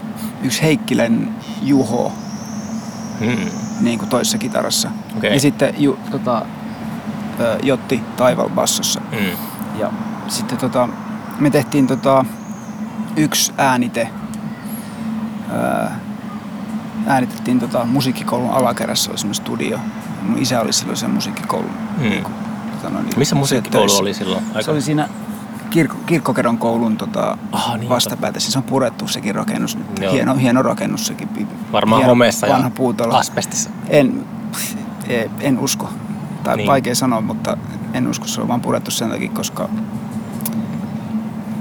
yksi Heikkilän Juho, Mm. niin kuin toisessa kitarassa. Okei. Ja sitten ju, tota, Jotti Taival bassossa. Mm. Ja sitten tota, me tehtiin tota, yksi äänite. Äänitettiin tota, musiikkikoulun alakerrassa, oli semmoinen studio. Mun isä oli silloin sen musiikkikoulun. Mm. niinku, tota, noin, Missä musiikkikoulu oli silloin? Se oli siinä kirkko, kirkkokeron koulun tota, Aha, niin, vastapäätä. Siis on purettu sekin rakennus. nyt. Joo. Hieno, hieno rakennus sekin. Varmaan hieno, homeessa vanha ja puutalo. asbestissa. En, en, en usko. Tai niin. Vaikea sanoa, mutta en usko. Se on vaan purettu sen takia, koska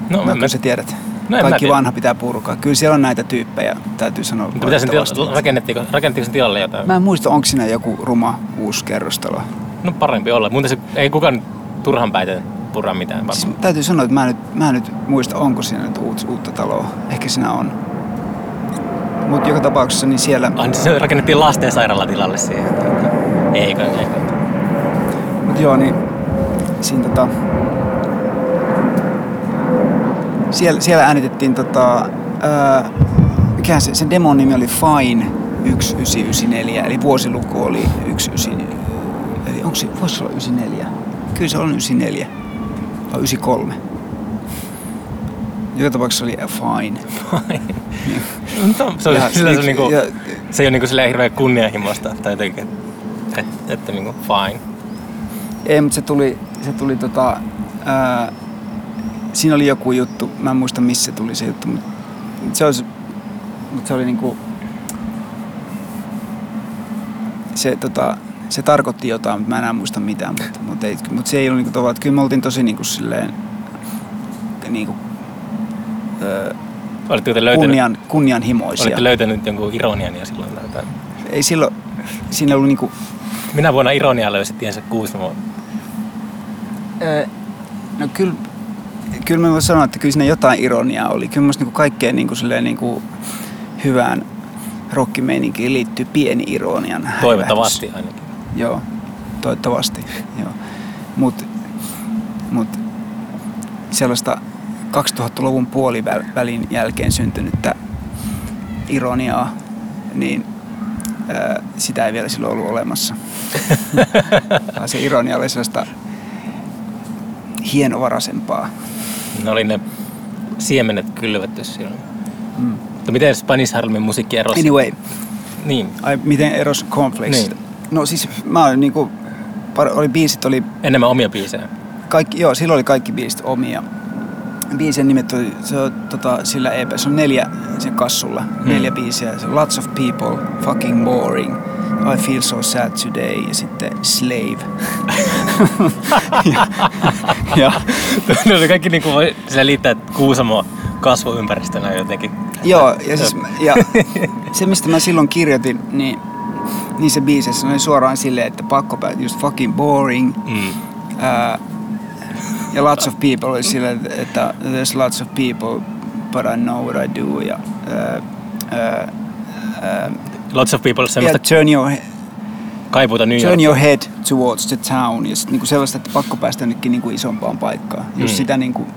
No, no, mä, sä tiedät. No Kaikki tiedä. vanha pitää purkaa. Kyllä siellä on näitä tyyppejä, täytyy sanoa. mutta mitä sen tila, rakennettiinko, rakennettiinko sen tilalle jotain? Mä en muista, onko siinä joku ruma uusi kerrostalo. No parempi olla. Muuten se, ei kukaan turhan päiten purra mitään varmaan. Siis täytyy sanoa, että mä en nyt, mä en nyt muista, onko siinä nyt uut, uutta taloa. Ehkä siinä on. Mutta joka tapauksessa niin siellä... Ah, niin se rakennettiin lastensairaala tilalle siihen. Eikö, eikö. Mutta joo, niin siinä tota... Siellä, siellä äänitettiin tota... Ää, mikä se, sen demon nimi oli Fine 1994, eli vuosiluku oli 19... Eli onko se, voisi olla 94? Kyllä se on 94. Vai 93. Joka tapauksessa oli Fine. No, se, on, Ja- sillä se, niinku, ja- se ei ole niinku silleen hirveän kunnianhimoista tai jotenkin, että et, et, niinku fine. Ei, mutta se tuli, se tuli tota, ää, siinä oli joku juttu, mä en muista missä tuli se juttu, mutta se, olisi, mutta se oli niinku, se, tota, se tarkoitti jotain, mutta mä en enää muista mitään, mutta, mutta, ei, mutta se ei ollut niinku tavallaan, että kyllä me oltiin tosi niinku silleen, niinku, öö, Olette löytänyt, kunnian, kunnianhimoisia. olette löytänyt jonkun ironian ja silloin tai. Ei silloin, siinä ollut niinku, Minä vuonna ironia löysi tiensä Kuusamo. Öö, No kyllä, kyllä mä voin sanoa, että kyllä siinä jotain ironiaa oli. Kyllä musta niinku kaikkeen niinku silleen niinku hyvään rockimeininkiin liittyy pieni ironian häivähdys. Toivottavasti ainakin. Joo, toivottavasti. Joo. Mut, mut sellaista 2000-luvun puolivälin jälkeen syntynyttä ironiaa, niin ää, sitä ei vielä silloin ollut olemassa. [LAUGHS] Se ironia oli sellaista hienovaraisempaa. Ne oli ne siemenet kylvetty silloin. Mm. Mutta miten Spanish Harlemin musiikki erosi? Anyway, Niin, ai, miten eros Cornflakesista? Niin. No siis mä olin niinku, oli biisit oli enemmän omia biisejä. kaikki, joo, silloin oli kaikki biisit omia. biisien nimet oli, se on tota, sillä EP, se on neljä sen kassulla, Hmm. neljä biisiä. Se on Lots of People, Fucking Boring, I Feel So Sad Today ja sitten Slave. [LAUGHS] ja, ja, ne oli kaikki niinku voi sillä liittää Kuusamo kasvuympäristönä jotenkin. joo, ja, siis, ja [LAUGHS] se mistä mä silloin kirjoitin, niin niissä biiseissä oli suoraan silleen, että pakko päätä just fucking boring. Mm. Ää, ja lots of people oli silleen, että there's lots of people, but I know what I do. Ja, ää, ää, ää, Lots of people semmoista turn your, he- kaipuuta New turn your head towards the town. Ja sitten niinku sellaista, että pakko päästä jonnekin niinku isompaan paikkaan. Just Mm. sitä niinku,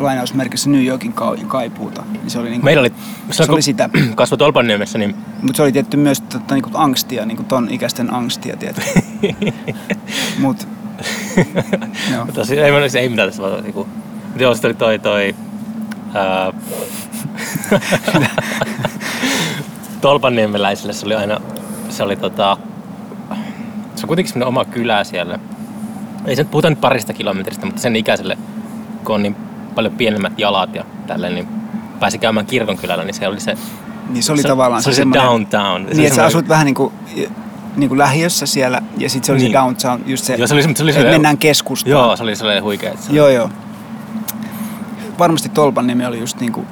lainausmerkissä New Yorkin ka- kaipuuta. Niin se oli niinku, Meillä oli, se oli sitä. [CLEARS THROAT] kasvoi Tolpanniemessä, niin Mutta se oli tietty myös tota, niinku angstia, niinku ton ikäisten angstia, tietysti. [LAUGHS] Mut, joo. tosi, ei, ei, ei mitään tässä vaan niinku, joo, sitten oli toi, toi ää, [LAUGHS] Tolpanniemeläisille se oli aina, se oli tota, se on kuitenkin semmoinen oma kylä siellä. Ei se nyt puhuta nyt parista kilometristä, mutta sen ikäiselle, kun on niin paljon pienemmät jalat ja tälleen, niin pääsi käymään kirkon kylällä, niin se oli se, Niin se oli se, tavallaan se, oli se downtown. Se oli Niin, että sä asut vähän niin kuin, niin kuin lähiössä siellä, ja sitten se oli Niin. se downtown, just se, Joo, se oli, se oli että se, mennään keskustaan. Joo, se oli sellainen huikea. se- joo. joo. Varmasti Tolpan nimi oli just niin kuin,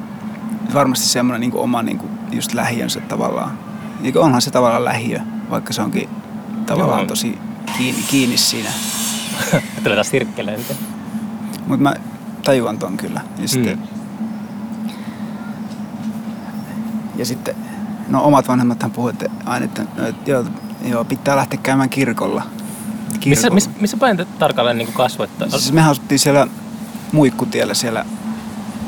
varmasti semmoinen niin kuin oma niin kuin just lähiönsä tavallaan. Niin kuin onhan se tavallaan lähiö, vaikka se onkin tavallaan Joo. tosi kiinni, kiinni siinä. [LAUGHS] Tulee taas sirkkeleen. Mutta mä tajuan ton kyllä. Ja sitten, Mm. ja sitten no omat vanhemmathan puhuivat aina, että, että joo, joo, pitää lähteä käymään kirkolla. Missä, Kirkolla. missä, missä päin te tarkalleen niin kasvoitte? Siis mehän asuttiin siellä Muikkutiellä siellä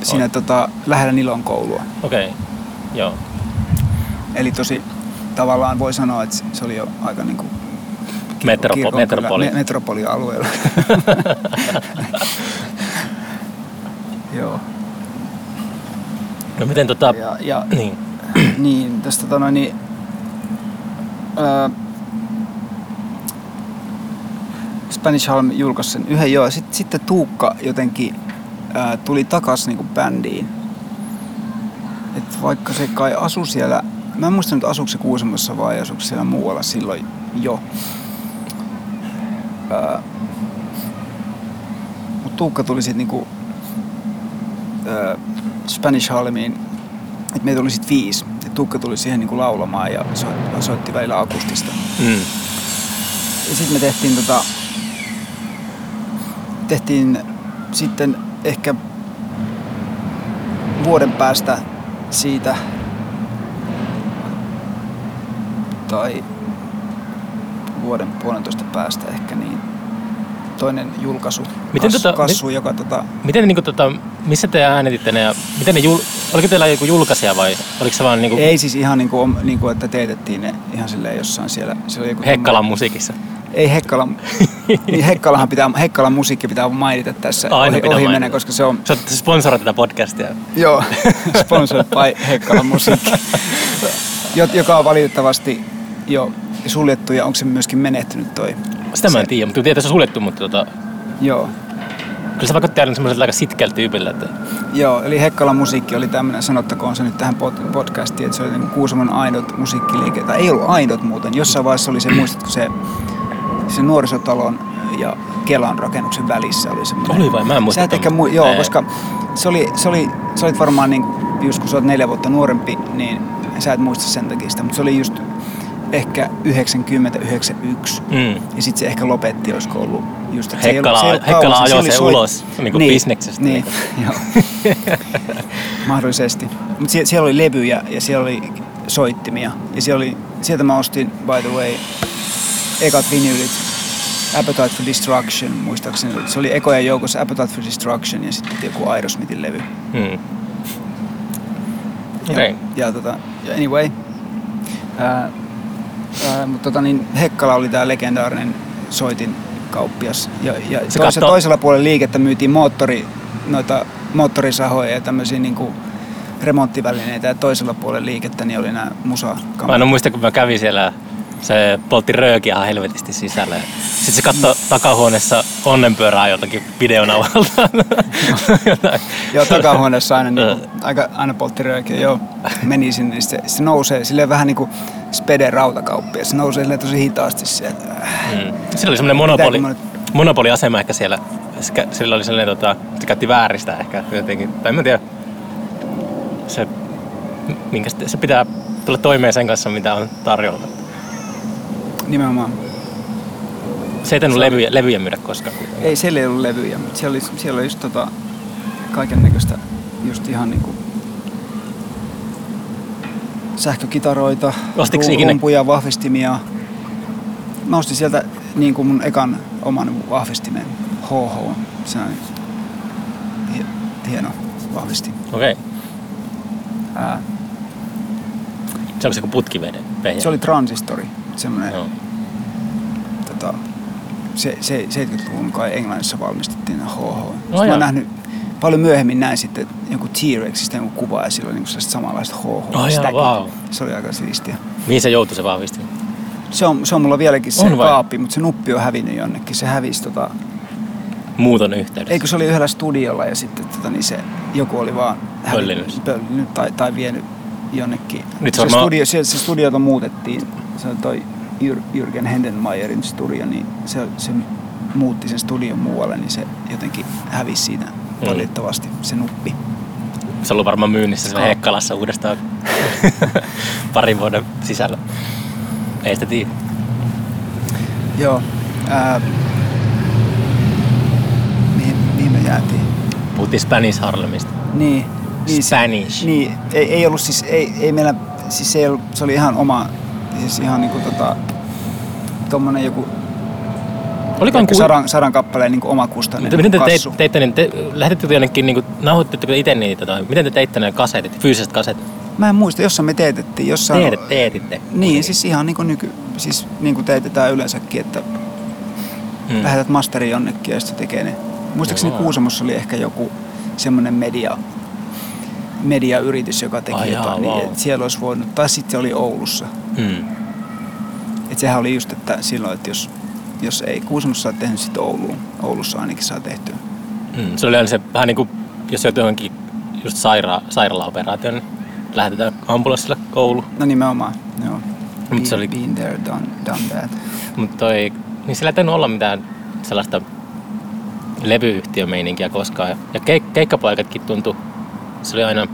siinä tota, lähellä Nilon koulua. Okei, okay. joo. Eli tosi tavallaan voi sanoa, että se oli jo aika niinku Metropo- kirkonkylä- metropoli. Me, metropolialueella. [LAUGHS] Joo. No miten tota... Ja, ja [CLEARS THROAT] Niin. niin, tästä tota noin, niin, ää, Spanish Harlem julkaisi sen yhden joo. Sitten, sitten Tuukka jotenkin ää, tuli takas niinku bändiin. Et vaikka se kai asui siellä, mä en muista nyt asuuko se Kuusamossa vai asuuko siellä muualla silloin jo. Ää, mut Tuukka tuli sitten niinku Spanish Harlemiin että meitä oli sitten viisi. Ja Tuukka tuli siihen niinku laulamaan ja soitti, soitti välillä akustista. Mm. Ja sitten me tehtiin tota, tehtiin sitten ehkä vuoden päästä siitä tai vuoden puolentoista päästä ehkä niin toinen julkaisu. Miten kassu, tota- kassu joka tota, Miten ne, niinku, tota, missä te äänetitte ne ja miten ne jul, oliko teillä joku julkaisija vai oliko se vaan niinku ei siis ihan niinku, om- niinku, että teetettiin ne ihan silleen jossain siellä. siellä joku Hekkalan musiikissa? Ei Hekkala, [LAUGHS] niin Hekkalahan pitää, Hekkalan musiikki pitää mainita tässä Aina ohi, ohi mennä, koska se on, Sä oot sponsora tätä podcastia. joo, [LAUGHS] sponsored by Hekkalan musiikki, [LAUGHS] Jo- joka on valitettavasti jo suljettu ja onko se myöskin menehtynyt toi? Sitä mä en tiedä, mutta tietysti se on suljettu, mutta tota, Joo, kyllä se vaikutti aina semmoiselta aika sitkeältä tyypillä. Että, joo, eli Hekkalan musiikki oli tämmöinen, sanottakoon se nyt tähän pod- podcastiin, että se oli niin Kuusamon ainut musiikkiliike, tai ei ollut ainut muuten, jossain vaiheessa oli se, muistatko se, se nuorisotalon ja Kelan rakennuksen välissä oli semmoinen. oli vai? Mä en muista. Sä et ehkä mu- joo, Ei. koska se oli, se oli, sä olit varmaan niin, just kun sä oot neljä vuotta nuorempi, niin sä et muista sen takia sitä, mutta se oli just ehkä 90-91. Mm. Ja sitten se ehkä lopetti, olisiko ollut just, että se ei Hekkala, ollut- se ei Hekkala ajoi se soit- ulos niin kuin bisneksestä. Niin, [LAUGHS] joo. Mahdollisesti. Mutta siellä, siellä oli levyjä ja siellä oli soittimia. Ja siellä oli, sieltä mä ostin, by the way, ekat vinyylit. Appetite for Destruction, muistaakseni. Se oli ekojen joukossa Appetite for Destruction ja sitten joku Aerosmithin levy. Mm. Okei. Ja, ja, tota, anyway. Ää, ää, mutta tota, niin Hekkala oli tämä legendaarinen soitin kauppias. Ja, ja Se toisella, toisella puolella liikettä myytiin moottori, noita moottorisahoja ja tämmöisiä niinku remonttivälineitä. Ja toisella puolella liikettä niin oli nämä musa Mä en muista, kun mä kävin siellä Se poltti röökiä ihan helvetisti sisällä. Sitten se katsoi takahuoneessa onnenpyörää jotakin videonavalta. [LAUGHS] Joo, takahuoneessa aina, niin kuin, aika, aina poltti röökiä. Joo, meni sinne, niin se, se nousee silleen vähän niin kuin spede rautakauppia. Se nousee silleen tosi hitaasti sieltä. Mm. Sillä oli semmoinen monopoli, Pitääkö monopoliasema ehkä siellä. Sillä oli sellainen, tota, se käytti vääristä ehkä jotenkin. Tai en tiedä. Se, minkä se pitää tulla toimeen sen kanssa, mitä on tarjolla. Nimenomaan. Se ei tainnut levyjä, levyjä myydä koskaan. Ei, siellä ei ollut levyjä, mutta siellä oli, siellä oli just tota, kaiken näköistä, just ihan niinku sähkökitaroita, Ostitko ru- ikinä- rumpuja, vahvistimia. Mä ostin sieltä niin kuin mun ekan oman vahvistimen, HH. Se on hie- hieno vahvistin. Okei. Okay. Ää, Se onko se kuin putkivede? se oli transistori, semmoinen Joo. tota, se, se, 70-luvun kai Englannissa valmistettiin HH. No, No mä oon nähnyt paljon myöhemmin näin sitten joku T-Rexistä joku kuva ja sillä oli niinku sellaiset samanlaiset HH. Stackit. vau. Se oli aika siistiä. Mihin se joutui se vahvisti? Se on, se on mulla vieläkin se On vai? kaappi, mutta se nuppi on hävinnyt jonnekin. Se hävisi tota, Muuton yhteydessä. eikö se oli yhdellä studiolla ja sitten tota, niin se, joku oli vaan Pöllinyt. pöllinyt tai, tai vienyt jonnekin. Nyt se se, varmaan- studio, se, se studiota muutettiin. Se on toi Jür, Jürgen Hendenmeierin studio, niin se, se muutti sen studion muualle, niin se jotenkin hävisi siitä Mm. valitettavasti se nuppi. Se on ollut varmaan myynnissä Joo. Hekkalassa uudestaan [LAUGHS] parin vuoden sisällä. Ei sitä tiedä. Joo. Ää, mihin, mihin me jäätiin? Puhuttiin Spanish Harlemista. Niin. niin se- Spanish. Niin, ei, ei ollut siis, ei, ei meillä, siis se, ei ollut, se oli ihan oma, siis ihan niinku tota, tommonen joku Olikohan ku... sadan, sadan kappaleen niinku omakustainen Mutta miten te kassu. teitte, niin te, lähetitte jonnekin, niin kuin, nauhoititteko itse niitä tai miten te teitte ne kasetit, fyysiset kasetit? Mä en muista, jossain me teetettiin, jossain... Teetet, teetitte. Niin, siis ihan niinku nyky, siis niinku teetetään yleensäkin, että Hmm. lähetät masterin jonnekin ja sitten tekee ne. Muistaakseni. Kuusamossa oli ehkä joku semmoinen media, mediayritys, joka teki Ai jaa, jotain, niin vau. et siellä olisi voinut, tai sitten se oli Oulussa. Hmm. Et sehän oli just, että silloin, että jos, jos ei Kuusamossa saa tehnyt, sitten Ouluun. Oulussa ainakin saa tehtyä. Hmm. Se oli aina se vähän niin kuin, jos joutuu johonkin just saira- sairaalaoperaatioon, niin lähetetään ambulanssilla koulu. No nimenomaan, joo. Mut se oli- Been there, done, done that. Mutta toi, niin sillä ei tainnut olla mitään sellaista levyyhtiömeininkiä koskaan. Ja keik- keikkapaikatkin tuntui, se oli aina,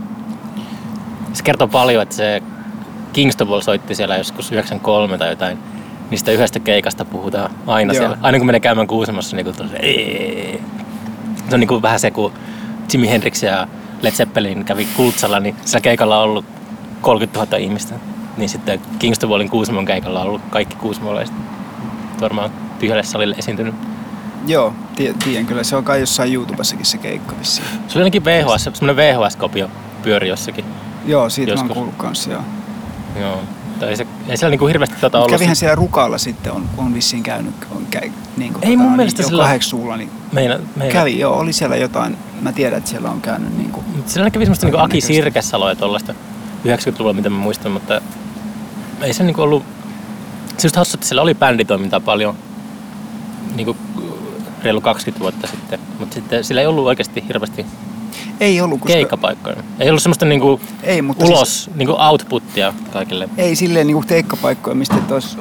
se kertoo paljon, että se Kingston soitti siellä joskus 93 tai jotain, sitä yhdestä keikasta puhutaan aina Joo. siellä. Aina kun menee käymään Kuusamossa, niin kuin se on niin kuin vähän se, kun Jimi Hendrix ja Led Zeppelin kävi Kultsalla, niin sillä keikalla on ollut 30 000 ihmistä. Niin sitten Kingston Wallin Kuusamon keikalla on ollut kaikki kuusamolaiset varmaan tyhjälle salille esiintynyt. Joo, tie- tiedän kyllä. Se on kai jossain YouTubessakin se keikka vissiin. Se oli ainakin VHS, semmoinen VHS-kopio pyöri jossakin. Joo, siitä Joskus. mä oon kuullut kanssa, joo. Joo. Tai ei, se, ei siellä niinku hirveästi tota ollut. Kävihän siellä Rukalla sitten, on, on vissiin käynyt, on käy, niin kuin, Ei mun niin, mielestä jo sillä- kahdeksuulla, niin meina, meina. kävi, joo, oli siellä jotain. Mä tiedän, että siellä on käynyt niin kuin, Siellä kävi semmoista niinku Aki Kaikennäköistä. Sirkesaloa ja tollaista 90-luvulla, mitä mä muistan, mutta ei se niinku ollut... Se just hassu, että siellä oli bänditoimintaa paljon niinku reilu 20 vuotta sitten, mutta sitten sillä ei ollut oikeasti hirveästi ei ollut, koska keikkapaikkoja. Ei ollut semmoista niinku ei, mutta ulos, Siis, niinku outputtia kaikille. ei silleen niin kuin keikkapaikkoja, mistä et olisi,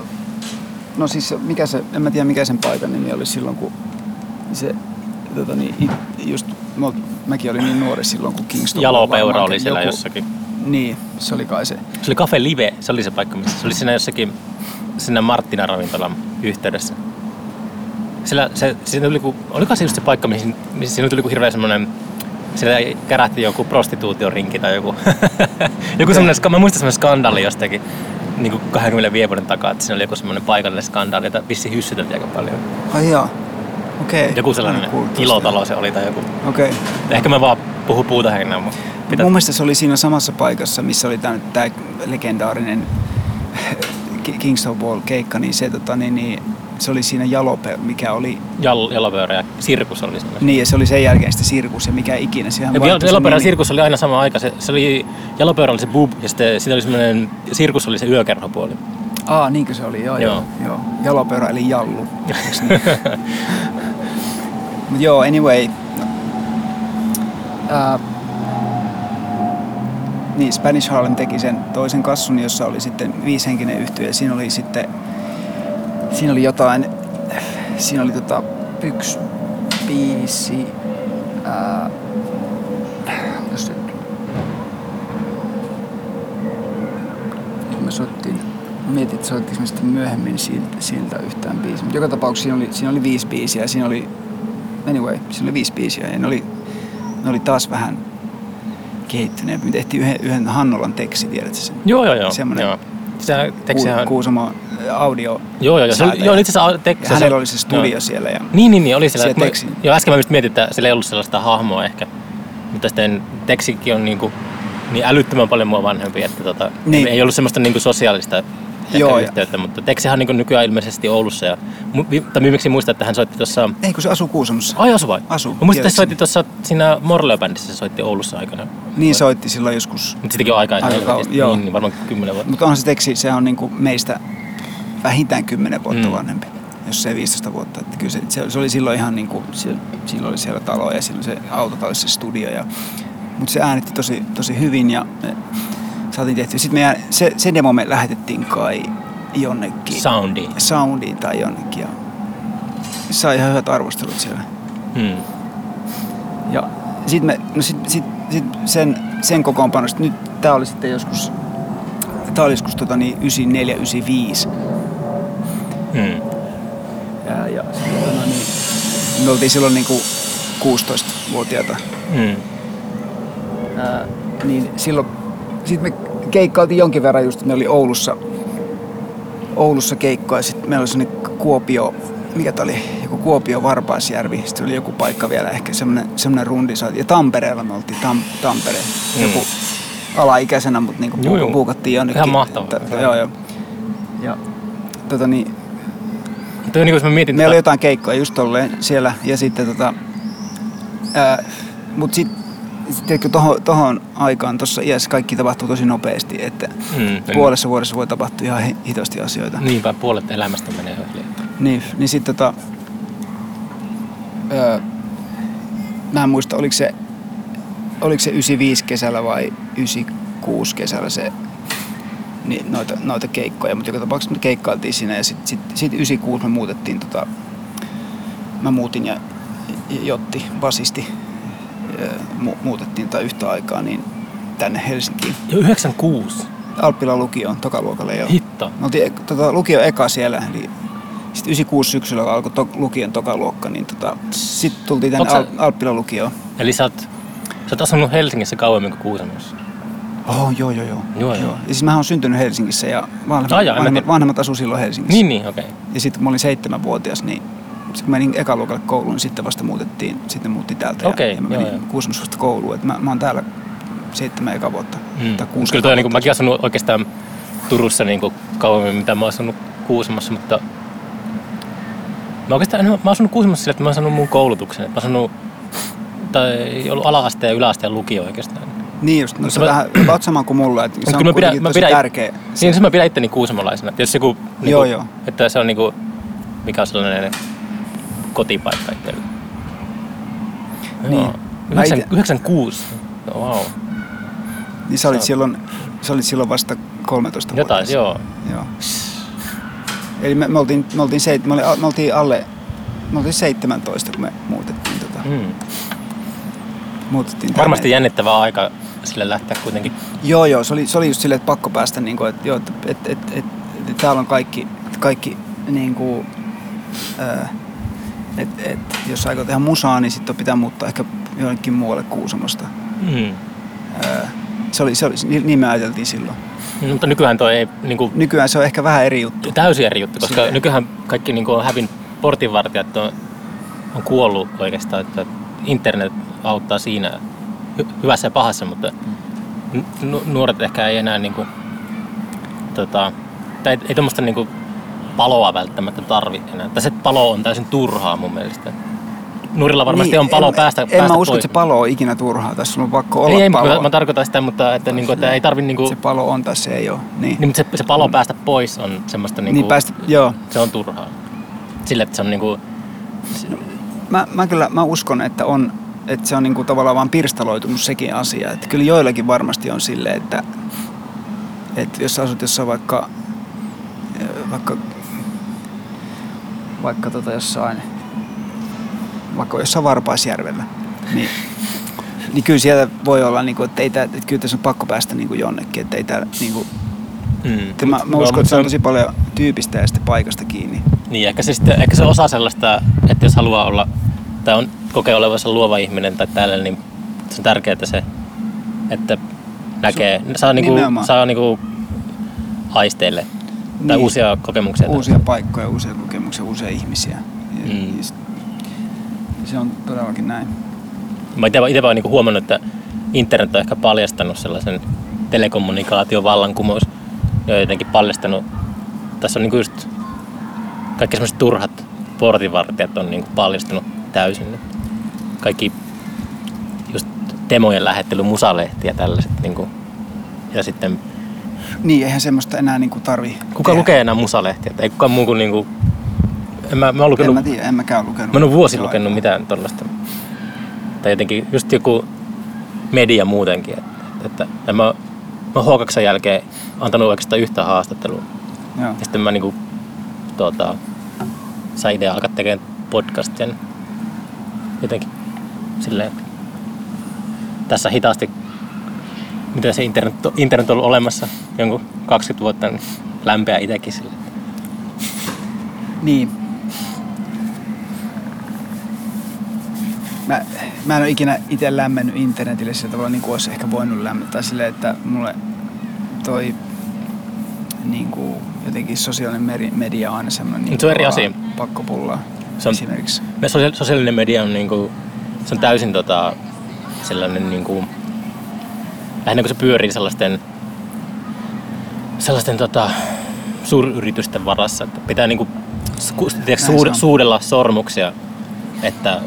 no siis mikä se, en mä tiedä mikä sen paikan nimi oli silloin, kun se, tota niin, just, mä, mäkin olin niin nuori silloin, kun Kingston Jalopeura oli siellä joku- jossakin. Niin, se oli kai se. Se oli Cafe Live, se oli se paikka, missä se oli siinä jossakin siinä Marttina ravintolan yhteydessä. Sillä se, siinä tuli, ku- oliko se just se paikka, missä, missä siinä tuli ku hirveä semmoinen, siellä kerättiin joku prostituutiorinki tai joku, [LAUGHS] joku semmoinen, mä muistan semmoinen skandaali jostakin niin kuin 25 vuoden takaa, että siinä oli joku semmoinen paikallinen skandaali, jota vissi hyssyteltiin aika paljon. Ai jaa, okei. Joku Mä en sellainen ilotalo se oli tai joku. Okei. Ehkä mä vaan puhun puuta heinää, mutta pitää... Mun mielestä se oli siinä samassa paikassa, missä oli tämä legendaarinen Ki- Kingston Wall keikka, niin se, tota, niin, niin, se oli siinä Jalope, mikä oli, Jal, Jalopöörä ja Sirkus oli siinä. niin ja se oli sen jälkeen sitten Sirkus ja mikä ikinä. Sehän Ja se Jalopöörä ja. Sirkus oli aina sama aika. Se, se oli, Jalopöörä oli se boob ja sitten siinä oli semmoinen, Sirkus oli se yökerhopuoli. Aa, niinkö se oli? Joo, joo. Joo. joo. Jalopyörä eli jallu. [LAUGHS] Niin? Joo, anyway. Ää, niin, Spanish Harlem teki sen toisen kassun, jossa oli sitten viishenkinen yhtye. Siinä oli sitten, siinä oli jotain, siinä oli tota yksi biisi, ää, jos nyt, me soittiin, mä mietin, että soittiinko me sitten myöhemmin siltä, siltä yhtään biisiä. Mutta joka tapauksessa siinä oli, siinä oli viisi biisiä ja siinä oli, anyway, siinä oli viisi biisiä ja ne oli, ne oli taas vähän kehittyneet. Me tehtiin yhden, yhden Hannolan teksti, tiedätkö sen? Joo, joo, joo. Semmoinen joo. Teksihän, Ku, Kuusamo audio. joo, joo, joo. Se, oli- säätäjä. joo, itse asiassa tek, ja hänellä oli se studio siellä. Ja, Niin, niin, niin oli siellä. Siellä Mä- Teksi. Joo, äsken mä just mietin, että sillä ei ollut sellaista hahmoa ehkä. Mutta sitten Teksikin on niinku, niin älyttömän paljon mua vanhempi, että tota, Niin. ei ollut semmoista niinku sosiaalista ehkä Joo, ja- yhteyttä, mutta Teksihän on niinku nykyään ilmeisesti Oulussa. Ja, tai viimeksi muistan, että hän soitti tuossa... ei kun se asuu Kuusamossa. Ai asu vai? Asuu, Mä muistan, että se soitti tuossa siinä Morleo-bändissä, se soitti Oulussa aikana. Niin soitti silloin joskus. Mutta sittenkin on aikaa. Aika joo. Niin, niin, varmaan kymmenen vuotta. Mutta onhan se teksti, se on niinku meistä vähintään 10 vuotta Mm. vanhempi, jos se ei 15 vuotta. Että kyllä se, se, oli silloin ihan niinku, se, silloin oli siellä talo ja silloin se autotallissa se studio. Ja, mutta se äänitti tosi, tosi hyvin ja me saatiin tehtyä. Sitten me, se, se demo me lähetettiin kai jonnekin Soundi. soundiin tai jonnekin ja sai ihan hyvät arvostelut siellä. Hmm. Ja sitten me, no sit, sit, sit sen, sen kokoonpanosta, nyt tää oli sitten joskus, tää oli joskus tota niin 94, 95. Hmm. Ja, ja sit, tota niin, me oltiin silloin niinku 16-vuotiaita. Hmm. Ää, niin silloin, sit me keikkailtiin jonkin verran just, me oli Oulussa, Oulussa keikkoa ja sitten meillä oli sellainen Kuopio, mikä tää oli, joku Kuopio Varpaasjärvi, sitten oli joku paikka vielä ehkä semmoinen, semmoinen rundi, ja Tampereella me oltiin, Tam, Tampere, Mm. joku alaikäisenä, mutta niinku buukattiin jonnekin. Ihan mahtavaa. Ta- joo, joo. Ja tota niin, Mutta niin, jos mä mietin... Meillä oli tota- jotain keikkoja just tolleen siellä ja sitten tota, ää, mut sit, tiedätkö, tohon, tohon aikaan tuossa iässä kaikki tapahtuu tosi nopeasti, että Mm, puolessa vuodessa voi tapahtua ihan hi- hitosti asioita. Niinpä, puolet elämästä menee yhden. Niin, niin sitten tota, ää, mä en muista, oliko se, oliko se 95 kesällä vai 96 kesällä se niin noita, noita keikkoja, mutta joka tapauksessa me keikkailtiin siinä ja sitten sit, sit 96 me muutettiin tota, mä muutin ja Jotti, basisti, mu- muutettiin tai yhtä aikaa niin tänne Helsinkiin. Jo 96. Alppilan lukioon, tokaluokalle jo. Hitto. Me oltiin ek- tota, lukio eka siellä, eli sitten 96 syksyllä alkoi to, lukion tokaluokka, niin tota, sitten tultiin tänne Al- Alppilan lukioon. Eli sä oot, sä oot asunut Helsingissä kauemmin kuin Kuusamossa. Oh, joo, joo, joo. Joo, joo. Ja siis mä oon syntynyt Helsingissä ja vanhemmat, mä vanhemmat, vanhemmat asui silloin Helsingissä. Niin, niin, okei. Okay. Ja sitten kun mä olin seitsemänvuotias, niin sit kun menin ekaluokalle kouluun, niin sitten vasta muutettiin, sitten muutettiin täältä. Okei, ja, ja mä joo, menin joo. Kuusamossa vasta kouluun. Et mä, mä oon täällä seitsemän eka vuotta. Mm. Tai kuusi Kyllä toi, niin kuin, mäkin asunut oikeastaan Turussa niin kuin kauemmin, mitä mä oon asunut Kuusamossa, mutta mä oikeastaan en, mä oon asunut Kuusamossa sillä, että mä oon saanut mun koulutuksen. Että mä oon asunut, tai ollut ala-aste ja yläaste ja lukio oikeastaan. Niin just, no se mä- vähän about sama kuin mulla, että se on mä pidän- mä pidän- tärkeä. Siinä se mä pidän itteni kuusamolaisena. Tietysti joku, niin Joo, kuin, joo. että se on niin kuin, mikä on sellainen kotipaikka itsellä. Niin. Joo. Mä 9, ite- 96. No, wow. Niin sä olit Sä- silloin, sä olit silloin vasta 13 Jotain, joo. joo. Eli me, me, oltiin, me, oltiin seit, me, oli, me oltiin alle, me oltiin 17, kun me muutettiin, tota, Mm. muutettiin Varmasti jännittävää aika sille lähteä kuitenkin. Joo, joo, se oli, se oli just silleen, että pakko päästä, niin kuin, että, joo, että, että, että, että, että täällä on kaikki, kaikki niin kuin, ää, että, että jos aikoo tehdä musaa, niin sitten pitää muuttaa ehkä jonnekin muualle Kuusamosta. Mm. Ää, se oli, se oli, niin niin me ajateltiin silloin. No, Mutta nykyään toi ei niin kuin, Nykyään se on ehkä vähän eri juttu. täysin eri juttu, koska Silleen. nykyään kaikki niin kuin, on hävin portinvartijat on, on kuollut oikeastaan, että internet auttaa siinä hy- hyvässä ja pahassa, mutta nu- nuoret ehkä ei enää niin kuin, tota, tai ei, ei tuommoista niin kuin, paloa välttämättä tarvi enää. Tai se palo on täysin turhaa mun mielestä. nurilla varmasti Niin, on palo en, päästä, En päästä mä usko, että se palo on ikinä turhaa. Tässä on pakko olla ei, ei, palo. mä, mä tarkoitan sitä, mutta että, niinku, että ei tarvi niinku, Se palo on tässä, ei ole. Niin. niin, mutta se, se palo päästä pois on semmoista niinku, niin päästä, joo. se on turhaa. Sille, että se on niinku, Mä, mä kyllä mä uskon, että, on, että se on niinku tavallaan vaan pirstaloitunut sekin asia. Että kyllä joillakin varmasti on sille, että, että jos asut jossain vaikka, vaikka, vaikka tota jossain, vaikka jossain Varpaisjärvellä, niin, niin kyllä siellä voi olla, niinku, että, ei tää, että kyllä tässä on pakko päästä niinku jonnekin. Että ei tää, niinku, mm, että mä, mä uskon, että se on tosi paljon tyypistä ja sitten paikasta kiinni. Niin, ehkä se, sitten, ehkä se osa sellaista, että jos haluaa olla tai on kokee olevansa luova ihminen tai tällä, niin se on tärkeää se, että näkee, saa, niinku, nimenomaan. saa niinku aisteille tai Niin. uusia kokemuksia. uusia paikkoja, uusia kokemuksia, uusia ihmisiä. Ja, Mm. ja se on todellakin näin. Mä itse, vaan niinku huomannut, että internet on ehkä paljastanut sellaisen telekommunikaation vallankumous ja on jotenkin paljastanut, tässä on niinku just kaikki semmoiset turhat portinvartijat on niinku paljastunut täysin. Kaikki just demojen lähettely, musalehtiä tällaiset niinku. ja sitten Niin, eihän semmoista enää niinku tarvi kuka tehdä. lukee enää musalehtiä? Ei kukaan muu kuin niinku, en mä, mä oon En lukenut mä tiedä, en mäkään lukenut. Mä en ole vuosi lukenut aikaa. mitään tollasta. Tai jotenkin just joku media muutenkin. Että, että en mä, mä oon H2 jälkeen antanut oikeastaan yhtä haastattelua. Joo. Ja sitten mä niinku, tuota, sain idea alkaa tekemään podcastia. niin Jotenkin silleen, että tässä hitaasti, miten se internet, internet on ollut olemassa jonkun 20 vuotta, niin lämpeä itsekin sille. Niin. Mä, mä en ole ikinä itse lämmennyt internetille sillä tavalla niin kuin olisi ehkä voinut lämmittää silleen, että mulle toi niin kuin jotenkin sosiaalinen media on aina semmoinen niin se on eri asia. pakkopulla Se on- esimerkiksi. Me sosia- sosiaalinen media on, niinku, se on täysin tota, sellainen, niinku, lähinnä kun se pyörii sellaisten, sellaisten tota, suuryritysten varassa, että pitää niinku, su- tiedätkö, suud- suudella sormuksia, että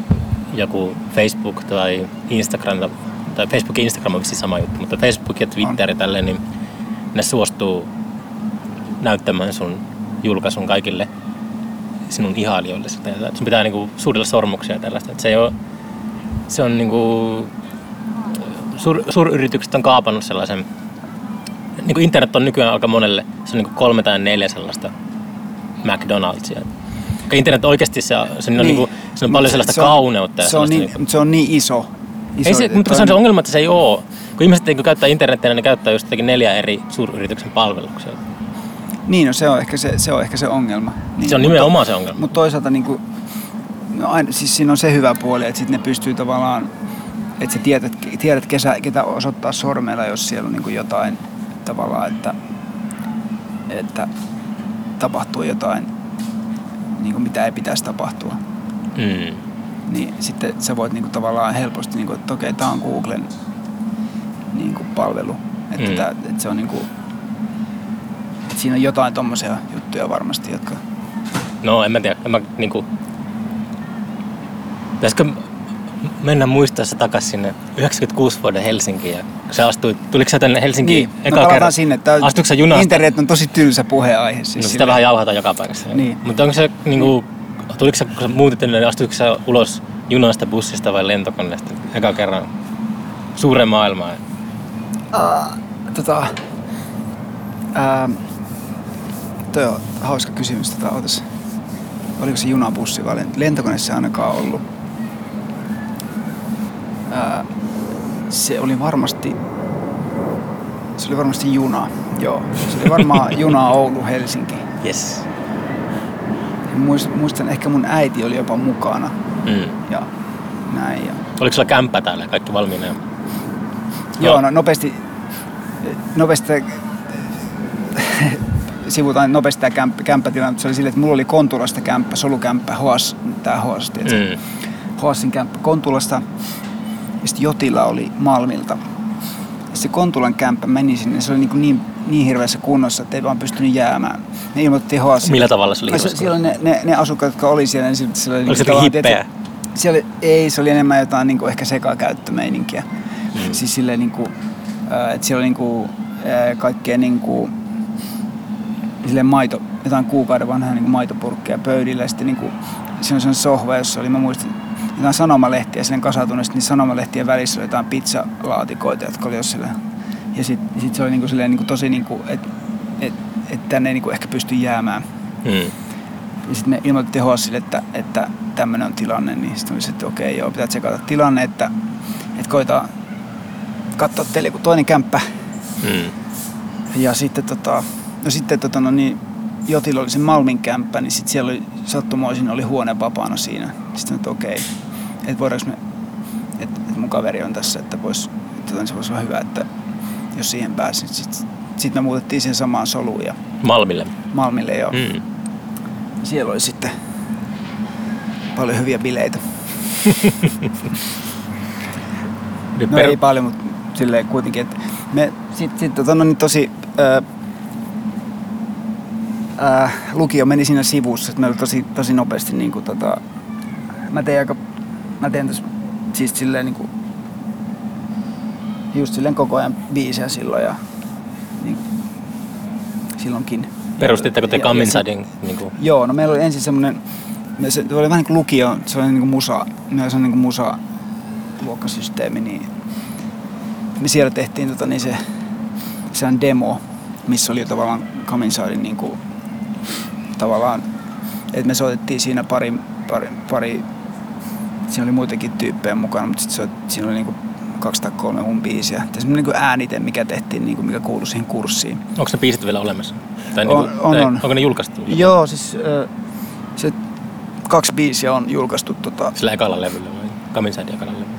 joku Facebook tai Instagram, tai Facebook ja Instagram on vissiin sama juttu, mutta Facebook ja Twitter ja tälleen, niin ne suostuu näyttämään sun julkaisun kaikille sinun ihailijoille. Sun pitää niinku suudella sormuksia ja tällaista. Että se, ei ole, se on niinku, suur, suuryritykset on kaapannut sellaisen, niinku internet on nykyään aika monelle, se on niinku kolme tai neljä sellaista McDonald'sia. Internet oikeasti se, se, on, niinku, se on paljon sellaista se on- kauneutta. Se on, niin, niinku- mutta se on niin iso. iso ei se, mutta se on se ongelma, että se ei ole. Kun ihmiset niin kun käyttää internetiä, niin ne käyttää just neljä eri suuryrityksen palveluksia. Niin, no se on ehkä se, se, on ehkä se ongelma. Niin, Se on nimenomaan se ongelma. Mutta toisaalta niin kuin, aina, siis siinä on se hyvä puoli, että sitten ne pystyy tavallaan, että sä tiedät, tiedät kesä, ketä osoittaa sormella, jos siellä on niin kuin jotain tavallaan, että, että tapahtuu jotain, niin kuin mitä ei pitäisi tapahtua. Mm. Niin sitten sä voit niin kuin tavallaan helposti, niin kuin, että okei, tämä on Googlen niin kuin palvelu. Että, Mm. tää, että se on niin kuin, että siinä on jotain tommosia juttuja varmasti, jotka No en mä tiedä. En mä niinku... Pitäisikö mennä muistaessa takaisin sinne 96 vuoden Helsinkiin ja sä astuit, tuliko sä tänne Helsinkiin Niin, eka no kerran? sinne. Tää, Astuiko sä junasta? Internet on tosi tylsä puheenaihe. Siis No sitä vähän jauhata joka paikassa. Niin. Mutta onko se niinku, tuliko sä, kun sä muutit tänne, niin astuiko sä ulos junasta, bussista vai lentokoneesta eka kerran suureen maailmaan? Tota, ää, toi on hauska kysymys. Tota, oliko se junabussi vai lent- lentokoneessa ainakaan ollut. Ää, se oli varmasti, se oli varmasti juna. Joo, se oli varmaan [LAUGHS] juna Oulu-Helsinki. Yes. Muist- Muistan, ehkä mun äiti oli jopa mukana Mm. ja näin. Ja Oliko sulla kämppä täällä kaikki valmiina? jo? Joo, no nopeasti, nopeasti sivutaan nopeasti tämä kämppä, kämppätilanne. Se oli silleen, että mulla oli Kontulasta kämppä, solukämppä, Hoas, tää Hoas, tiedätkö? Mm. Hoasin kämppä Kontulasta. Ja sitten Jotila oli Malmilta. Ja se Kontulan kämppä meni sinne, se oli niin, niin, niin hirveässä kunnossa, että ei vaan pystynyt jäämään. Ne ilmoitettiin Hoasille. Millä tavalla se oli se, siellä oli ne, ne, ne, asukkaat, jotka oli siellä, niin siellä oli Oliko se tavallaan, hippejä? Se oli, ei, se oli enemmän jotain niin kuin ehkä sekakäyttömeininkiä. Mm. Siis silleen niin kuin, äh, että siellä oli niin kuin, äh, kaikkea niin kuin, silleen maito, jotain kuukauden vanhaa niin kuin maitopurkkeja pöydillä. Ja sitten niin kuin, siinä on sohva, jossa oli, mä muistan, jotain sanomalehtiä sinne kasautunut, niin sanomalehtien välissä oli jotain pizzalaatikoita, jotka oli jos Ja sitten sit se oli niinku silleen niinku tosi, niinku, että et, et tänne ei niinku ehkä pysty jäämään. Hmm. Ja sitten me ilmoitettiin Hossille, että, että tämmöinen on tilanne, niin sitten oli että okei, joo, pitää tsekata tilanne, että, että koitaan katsoa teille joku toinen kämppä. Hmm. Ja sitten, tota, no sitten tota, no niin, Jotilla oli se Malmin kämppä, niin sitten siellä oli sattumoisin oli huone vapaana siinä. Sitten että okei, että voidaanko me, että, että mun kaveri on tässä, että vois, että se voisi olla hyvä, että jos siihen pääsin. Sitten sit me muutettiin siihen samaan soluun. Ja Malmille? Malmille, joo. Mm. Siellä oli sitten paljon hyviä bileitä. [LAUGHS] no per... ei paljon, mutta silleen kuitenkin, että me sitten sit, tota, no, niin tosi ää, ää, lukio meni siinä sivussa, että meillä oli tosi, tosi nopeasti niin kuin, tota, mä tein aika, mä teen tässä siis silleen niin kuin, just silleen koko ajan biisejä silloin ja niin, silloinkin. Perustitteko te Kaminsadin? Niin kuin? Joo, no meillä oli ensin semmoinen, se oli vähän niin kuin lukio, se oli niin kuin musa, meillä on niin kuin musa luokkasysteemi, niin me siellä tehtiin tota, niin se, se on demo, missä oli tavallaan Kaminsadin niin kuin, tavallaan, että me soitettiin siinä pari, pari, pari siinä oli muitakin tyyppejä mukana, mutta sit se, siinä oli niinku kaksi tai kolme mun biisiä. Tässä on niinku äänite, mikä tehtiin, niinku, mikä kuului siihen kurssiin. Onko ne biisit vielä olemassa? Tai on, niinku, on, tai, on. Onko ne julkaistu? Joo, siis se kaksi biisiä on julkaistu. Tota... Sillä ekalla levyllä vai? Kaminside ekalla levyllä?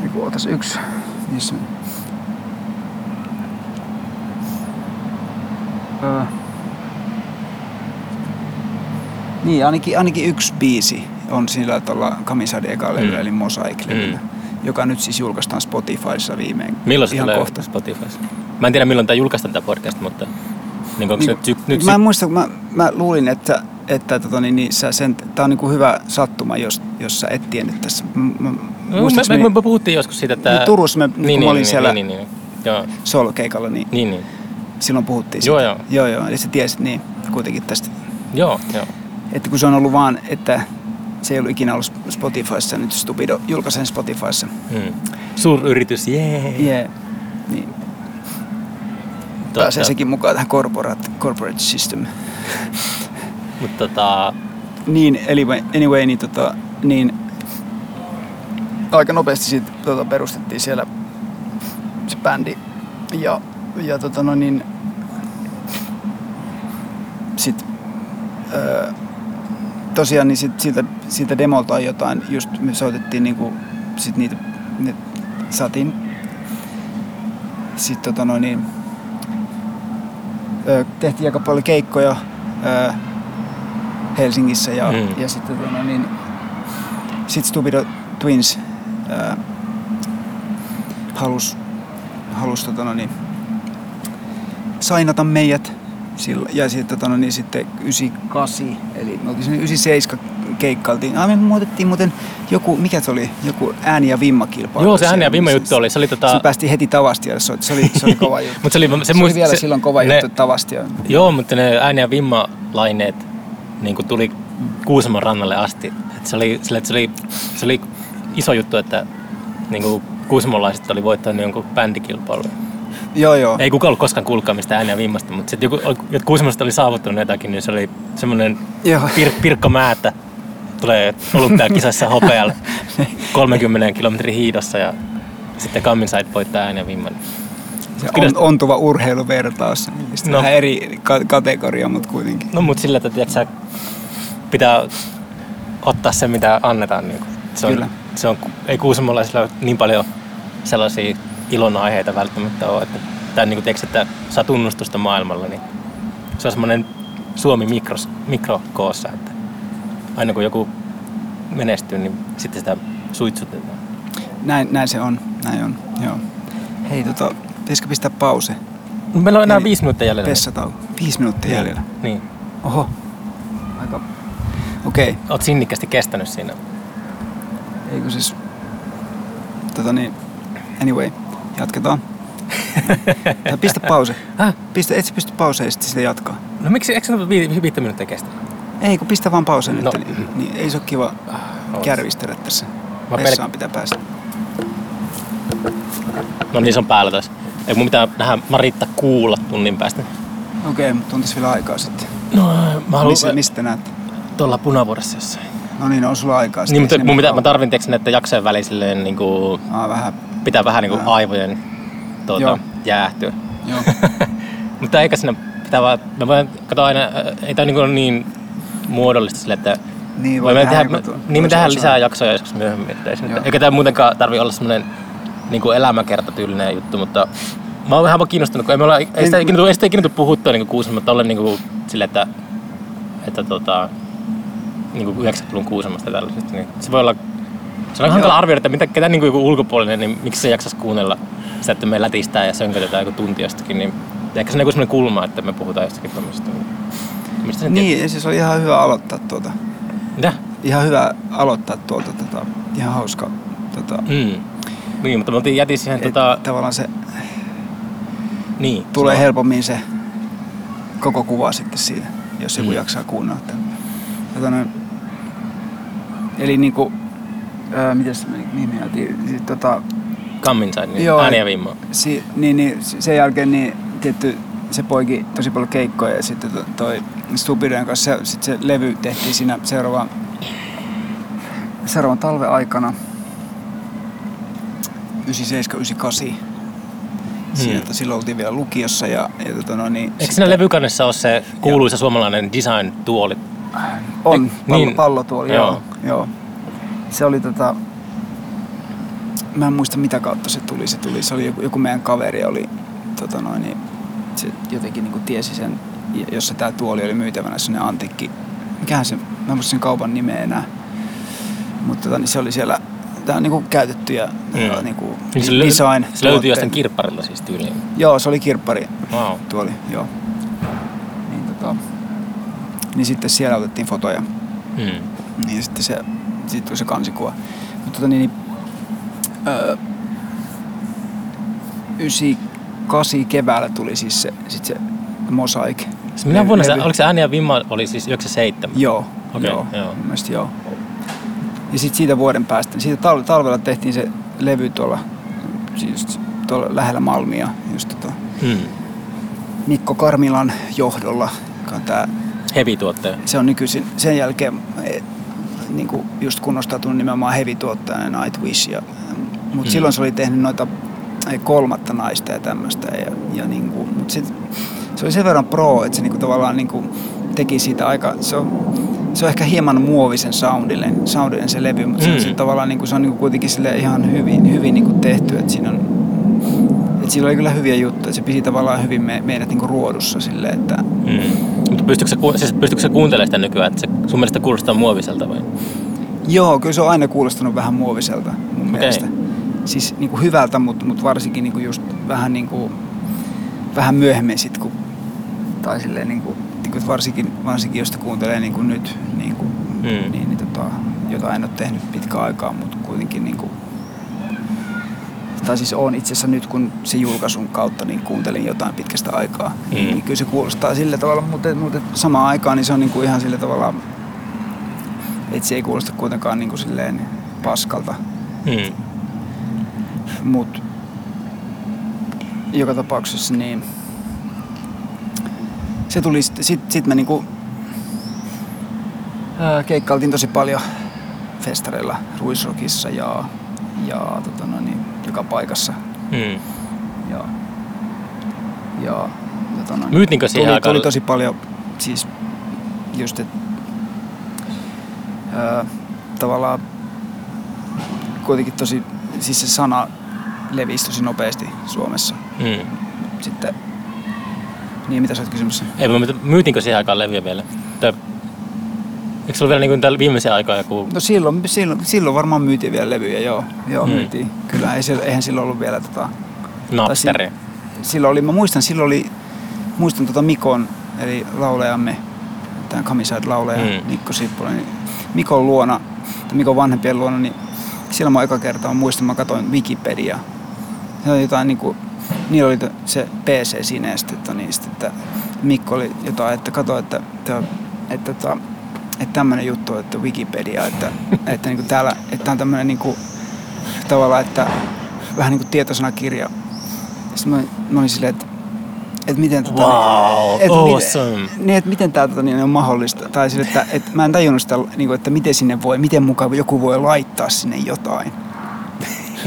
Niinku, otas yksi. Missä? Uh. Niin, ainakin, ainakin yksi biisi on sillä tuolla Kamisadi eka mm. eli Mosaic mm. joka nyt siis julkaistaan Spotifyssa viimein. Milloin se tulee kohta. Spotifyssa? Mä en tiedä milloin tämä julkaistaan tämä podcast, mutta niin onko niin, se nyt... Mä en muista, mä, mä luulin, että, että tota, niin, niin, sä sen, tää on niin kuin hyvä sattuma, jos, jos sä et tiennyt tässä. Mä, no, me, me, me, puhuttiin joskus siitä, että... Niin Turussa me, niin, niin, kun mä olin niin, siellä niin, niin, niin, joo. solo-keikalla, niin, niin, niin, silloin puhuttiin joo, siitä. Joo, joo. Joo, joo. Eli sä tiesit niin kuitenkin tästä. Joo, joo. Että kun se on ollut vaan, että se ei ollut ikinä ollut Spotifyssa, nyt Stupido julkaisen Spotifyssa. Hmm. Suuryritys, jee! Yeah. Yeah. Niin. Pääsee sekin mukaan tähän corporate, corporate system. Mutta tota... Niin, anyway, anyway niin, tota, niin aika nopeasti siitä tota, perustettiin siellä se bändi. Ja, ja tota, no niin, sit, öö, tosiaan niin sit, siitä, siitä demolta on jotain, just me soitettiin niinku, sit niitä, ne saatiin sit tota noin niin, ö, tehtiin aika paljon keikkoja ö, Helsingissä ja, mm. ja sitten tota noin niin, sit Stupido Twins ö, halus, halus tota noin niin, sainata meidät sillä, ja sitten, tota, no, niin sitten 98, eli me oltiin 97 keikkailtiin. Me muutettiin muuten joku, mikä se oli, joku ääni- ja vimmakilpailu. Joo, se ääni- ja vimma-juttu oli. Se, oli tota... se päästiin heti Tavastia, se, se, oli, se oli kova [LAUGHS] juttu. Mut se, oli, se, se muist... oli vielä se, silloin kova ne, juttu Tavastia. Joo, mutta ne ääni- ja vimmalaineet niin tuli Kuusamon rannalle asti. Et se, oli, sille, se, oli, se oli iso juttu, että niin kuin kuusamolaiset oli voittanut jonkun bändikilpailun. Joo, joo. Ei kukaan ollut koskaan kuullutkaan mistä ääniä vimmasta, mutta sitten joku, jotkut semmoista oli saavuttanut jotakin, niin se oli semmoinen pir, Pirkko Määttä tulee olympiakisassa hopealle [LAUGHS] 30 kilometrin hiidossa ja sitten Kammin sait voittaa ääniä vimman. Se on, ontuva urheiluvertaus. No. Vähän eri ka- kategoria, mutta kuitenkin. No mutta sillä, että tiedätkö, pitää ottaa se, mitä annetaan. Niin se on, Kyllä. Se on, ei kuusamolaisilla niin paljon sellaisia ilon aiheita välttämättä ole. Että, tai niin kuin teeksi, että saa tunnustusta maailmalla, niin se on semmoinen Suomi mikros, mikrokoossa, että aina kun joku menestyy, niin sitten sitä suitsutetaan. Näin, näin se on, näin on, joo. Hei, tota, pitäisikö pistää pause? Meillä on enää Eli viisi minuuttia jäljellä. Vessatauko. Viisi minuuttia niin. jäljellä? Niin. Oho. Aika, Okei, okay. Oot sinnikkäästi kestänyt siinä. eikö siis... Tota niin, anyway, jatketaan. [LAUGHS] Tai pistä pause. Häh? Pistä, et sä pysty pauseen ja sitten sitä jatkaa. No miksi, eikö se vi- viittä minuuttia kestä? Ei, kun pistä vaan pause nyt. No. Niin, niin, ei se ole kiva kärvistellä tässä. Mä Vessaan pitää päästä. No niin, se on päällä taas. Ei mun pitää nähdä Maritta kuulla tunnin päästä. Okei, okay, mutta tässä vielä aikaa sitten. No, mä haluan Missä, mistä näet? tuolla punavuodessa jossain. No niin, on sulla aikaa sitten. Niin, mutta mun pitää, mä tarvin tiiäks, näitä jaksojen väliin silleen niinku, Aa, vähän, pitää vähän niinku Vähän. aivojen tuota, Joo. jäähtyä. joo. [LAUGHS] Mutta eikä sinne pitää vaan, mä voin katsoa aina, äh, ei tää niinku ole niin muodollista sille, että Niin, voi voimme tehdä, niin me tehdään lisää jaksoja joskus myöhemmin. Ei eikä tämä muutenkaan tarvi olla semmoinen niin elämäkertatyylinen juttu, mutta mä oon vähän vaan kiinnostunut, kun ei, me olla, ei, sitä En- ikinä, tuu- ei sitä ikinä tuu puhuttua niin Kuusamon, mutta ollen niin kuin, sille, että, että tota, niin kuin 90-luvun Kuusamosta ja tällaisesta, niin se voi olla, se on Joo. hankala arvioida, että mitä, ketä niin kuin joku ulkopuolinen, niin miksi se jaksaisi kuunnella sitä, että me lätistää ja sönkötetään joku tunti jostakin, niin ehkä se on joku semmoinen kulma, että me puhutaan jostakin tämmöistä. Mistä sen Niin, siis oli ihan hyvä aloittaa tuota. Mitä? Ihan hyvä aloittaa tuolta. Tota, ihan hauska. Tota, Mm. Niin, mutta me oltiin jätin siihen et, tota... Tavallaan se Niin. tulee sano. helpommin se koko kuva sitten siitä, jos joku Mm. jaksaa kuunnella. tämän. Tota, noin, eli niinku, ää, mitäs me nimi jäätiin? Sit, tota, Come Inside, niin Joo, ääni ja vimmaa. si, niin, niin, sen jälkeen niin tietty se poiki tosi paljon keikkoja ja sitten to- toi Stupidien kanssa sit se levy tehtiin siinä seuraavan, seuraavan talven aikana 97-98. Siinä, että silloin oltiin vielä lukiossa ja, ja tota no, niin, Eikö siinä levykannessa ole se kuuluisa suomalainen design-tuoli? On, Eik- pallo, niin. pallotuoli, joo. Joo. joo. Se oli tota, mä en muista mitä kautta se tuli. Se tuli, se oli joku, joku meidän kaveri oli, tota noin, niin se jotenkin niinku tiesi sen, ja- jossa tämä tuoli oli myytävänä, sellainen antiikki. Mikähän se, mä en sen kaupan nimeä enää. Mutta tota, niin se oli siellä, tää on niinku käytettyjä Mm. niinku Niin se, design. se tuotteet. jostain kirpparilta siis tyyliin. Joo, se oli kirppari Wow. tuoli, joo. Niin, tota, niin sitten siellä otettiin fotoja. Mm. Niin sitten se, siitä tuli se kansikuva. Mutta tota niin, niin öö, 98 keväällä tuli siis se, sit se Mosaic. Minä vuonna se, oliko se ääni ja vimma oli siis 97? Joo, Okei, joo, joo. mun mielestä joo. Ja sitten siitä vuoden päästä, siitä tal- talvella tehtiin se levy tuolla, siis tuolla lähellä Malmia, just tota Mm. Mikko Karmilan johdolla, joka on tää Heavy-tuottaja. se on nykyisin sen jälkeen niin kuin just kunnostautunut nimenomaan heavy-tuottajana Nightwish. Ja, mutta Mm. silloin se oli tehnyt noita kolmatta naista ja tämmöistä. Ja, ja niin kuin, mut sit, se oli sen verran pro, että se niin kuin tavallaan niin kuin teki siitä aika... Se on, se on ehkä hieman muovisen soundillinen, soundillinen se levy, mutta mm. Mm. se, se, tavallaan niin kuin, se on niin kuin kuitenkin sille ihan hyvin, hyvin niin kuin tehty, että siinä on että sillä oli kyllä hyviä juttuja, se piti tavallaan hyvin me, meidät niin kuin ruodussa silleen, että Mm. Mutta pystyykö se, siis pystyykö se kuuntelemaan sitä nykyään, että se sun mielestä kuulostaa muoviselta vai? Joo, kyllä se on aina kuulostanut vähän muoviselta mun Okei. mielestä. Siis niin kuin hyvältä, mutta mut varsinkin niin kuin just vähän, niin kuin, vähän myöhemmin sit, kun, tai silleen niin kuin, niin kuin varsinkin, varsinkin jos kuuntelee niin kuin nyt, niin, kuin, Mm. niin, niin tota, jota en ole tehnyt pitkään aikaa, mutta kuitenkin niin kuin, tai siis on itse asiassa nyt kun se julkaisun kautta niin kuuntelin jotain pitkästä aikaa. Mm. niin kyllä se kuulostaa sillä tavalla, mutta, mutta samaan aikaan niin se on niin kuin ihan sillä tavalla, että se ei kuulosta kuitenkaan niin kuin silleen paskalta, Mm. Mutta joka tapauksessa niin se tuli sitten, sit, sit me niinku ää, keikkailtiin tosi paljon festareilla, Ruisrockissa ja, ja tota noin, niin, joka paikassa. Mm. Ja, ja tota Myytiinkö siihen tuli, aikaan? tuli tosi paljon, siis just, että ää, tavallaan kuitenkin tosi, siis se sana levisi tosi nopeasti Suomessa. Mm. Sitten, niin mitä sä oot kysymässä? Ei, mutta myytiinkö siihen aikaan levyä vielä? Tai, eikö se ollut vielä niin kuin viimeisen aikaa joku... No silloin, silloin, silloin varmaan myytiin vielä levyjä, joo. Joo, Mm. myytiin. Kyllä, ei, eihän silloin ollut vielä tota... Napteri. Silloin oli, mä muistan, silloin oli, muistan tota Mikon, eli laulajamme, tämä Kamiside laulaja Mm. Mikko Sippola, niin Mikon luona, tai Mikon vanhempien luona, niin siellä mä eka kertaa mä muistan, mä katsoin Wikipedia. Se oli jotain niinku, niillä oli se PC siinä ja sitten, että, niin, sitten, että Mikko oli jotain, että kato, että, että, että, että, että tämmöinen juttu, että Wikipedia, että, että niinku täällä, että on tämmöinen niinku, tavallaan, että vähän niin kuin tietosanakirja. Sitten mä, mä olin silleen, että, että miten tota, Wow, että awesome. Miten, niin, että miten tämä tota, niin on mahdollista. Tai sille, että, että mä en tajunnut sitä, niin kuin, että miten sinne voi, miten mukaan joku voi laittaa sinne jotain.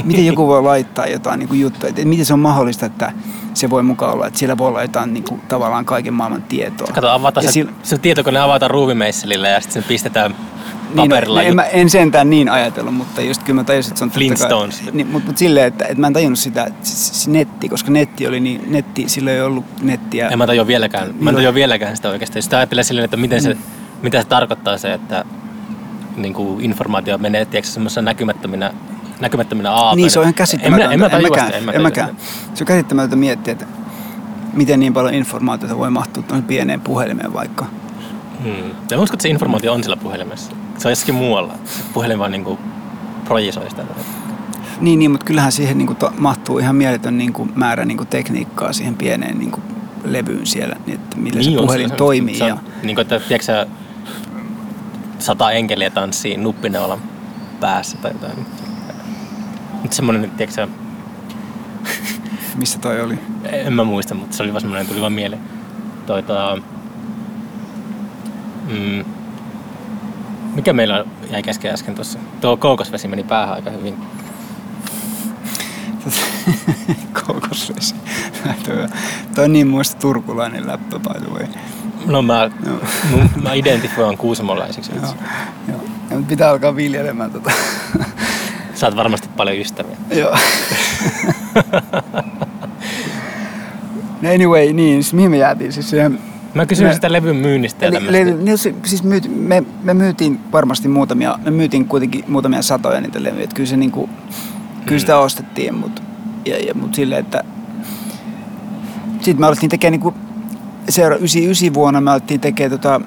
Miten joku voi laittaa jotain niin kuin juttuja. Että miten se on mahdollista, että se voi mukaan olla, että siellä voi olla jotain niin kuin, tavallaan kaiken maailman tietoa. Kato, avataan Ja se, sillä- se tietokone avataan ruuvimeisselillä ja sitten se pistetään Niin, no, paperilla. en, mä, en sentään niin ajatellut, mutta just kyllä mä tajusin, että se on totta kai- Flintstones. Niin, mutta, mutta silleen, että, että mä en tajunnut sitä, että netti, koska netti oli niin, netti, sillä ei ollut nettiä. En mä tajua vieläkään, mä en Milloin- tajua vieläkään sitä oikeasti. Jos sitä ajattelee silleen, että miten se, Mm. mitä se tarkoittaa se, että niin kuin informaatio menee tiedätkö, semmoisena näkymättöminä, näkymättöminä aapeina. Niin, se on ihan käsittämätöntä. En, minä- en mä en mä en mäkään. sitä. Se on käsittämätöntä miettiä, että miten niin paljon informaatiota voi mahtua tuonne pieneen puhelimeen vaikka. Hmm. Ja mä uskon, että se informaatio on sillä puhelimessa. Se on jossakin muualla. Se puhelin vaan niin kuin projisoi sitä. Niin, niin mutta kyllähän siihen niin kuin, to, mahtuu ihan mieletön niin kuin, määrä niin kuin, tekniikkaa siihen pieneen niin kuin, levyyn siellä, niin, että millä se on puhelin se- toimii. Se on, ja, niin kuin, että tiedätkö sä, sata enkeliä tanssii nuppineulan päässä tai jotain. Nyt semmonen, nyt, tiedätkö sä, missä toi oli? en mä muista, mutta se oli vaan semmonen, tuli vaan mieleen. Toi, tota, mm, mikä meillä jäi kesken äsken tuossa? Tuo koukosvesi meni päähän aika hyvin. [LAUGHS] Koukosvesi. toi, on niin muista turkulainen läppä, by the way. No mä, mun, mä identifioin kuusamolaisiksi. [LAUGHS] Joo, joo. Ja pitää alkaa viljelemään tota. Saat varmasti paljon ystäviä. Joo. No anyway, niin, siis mihin me jäätiin? Siis Mä kysyin Me- sitä levyn myynnistä ja le, ne, se- siis myyt, me, me, myytiin varmasti muutamia, me myytiin kuitenkin muutamia satoja niitä levyjä. Että Kyllä, se niinku, kyllä sitä ostettiin, mutta ja, ja, mut silleen, että sitten me alettiin tekemään niinku, seura 99 vuonna me alettiin tekemään tota,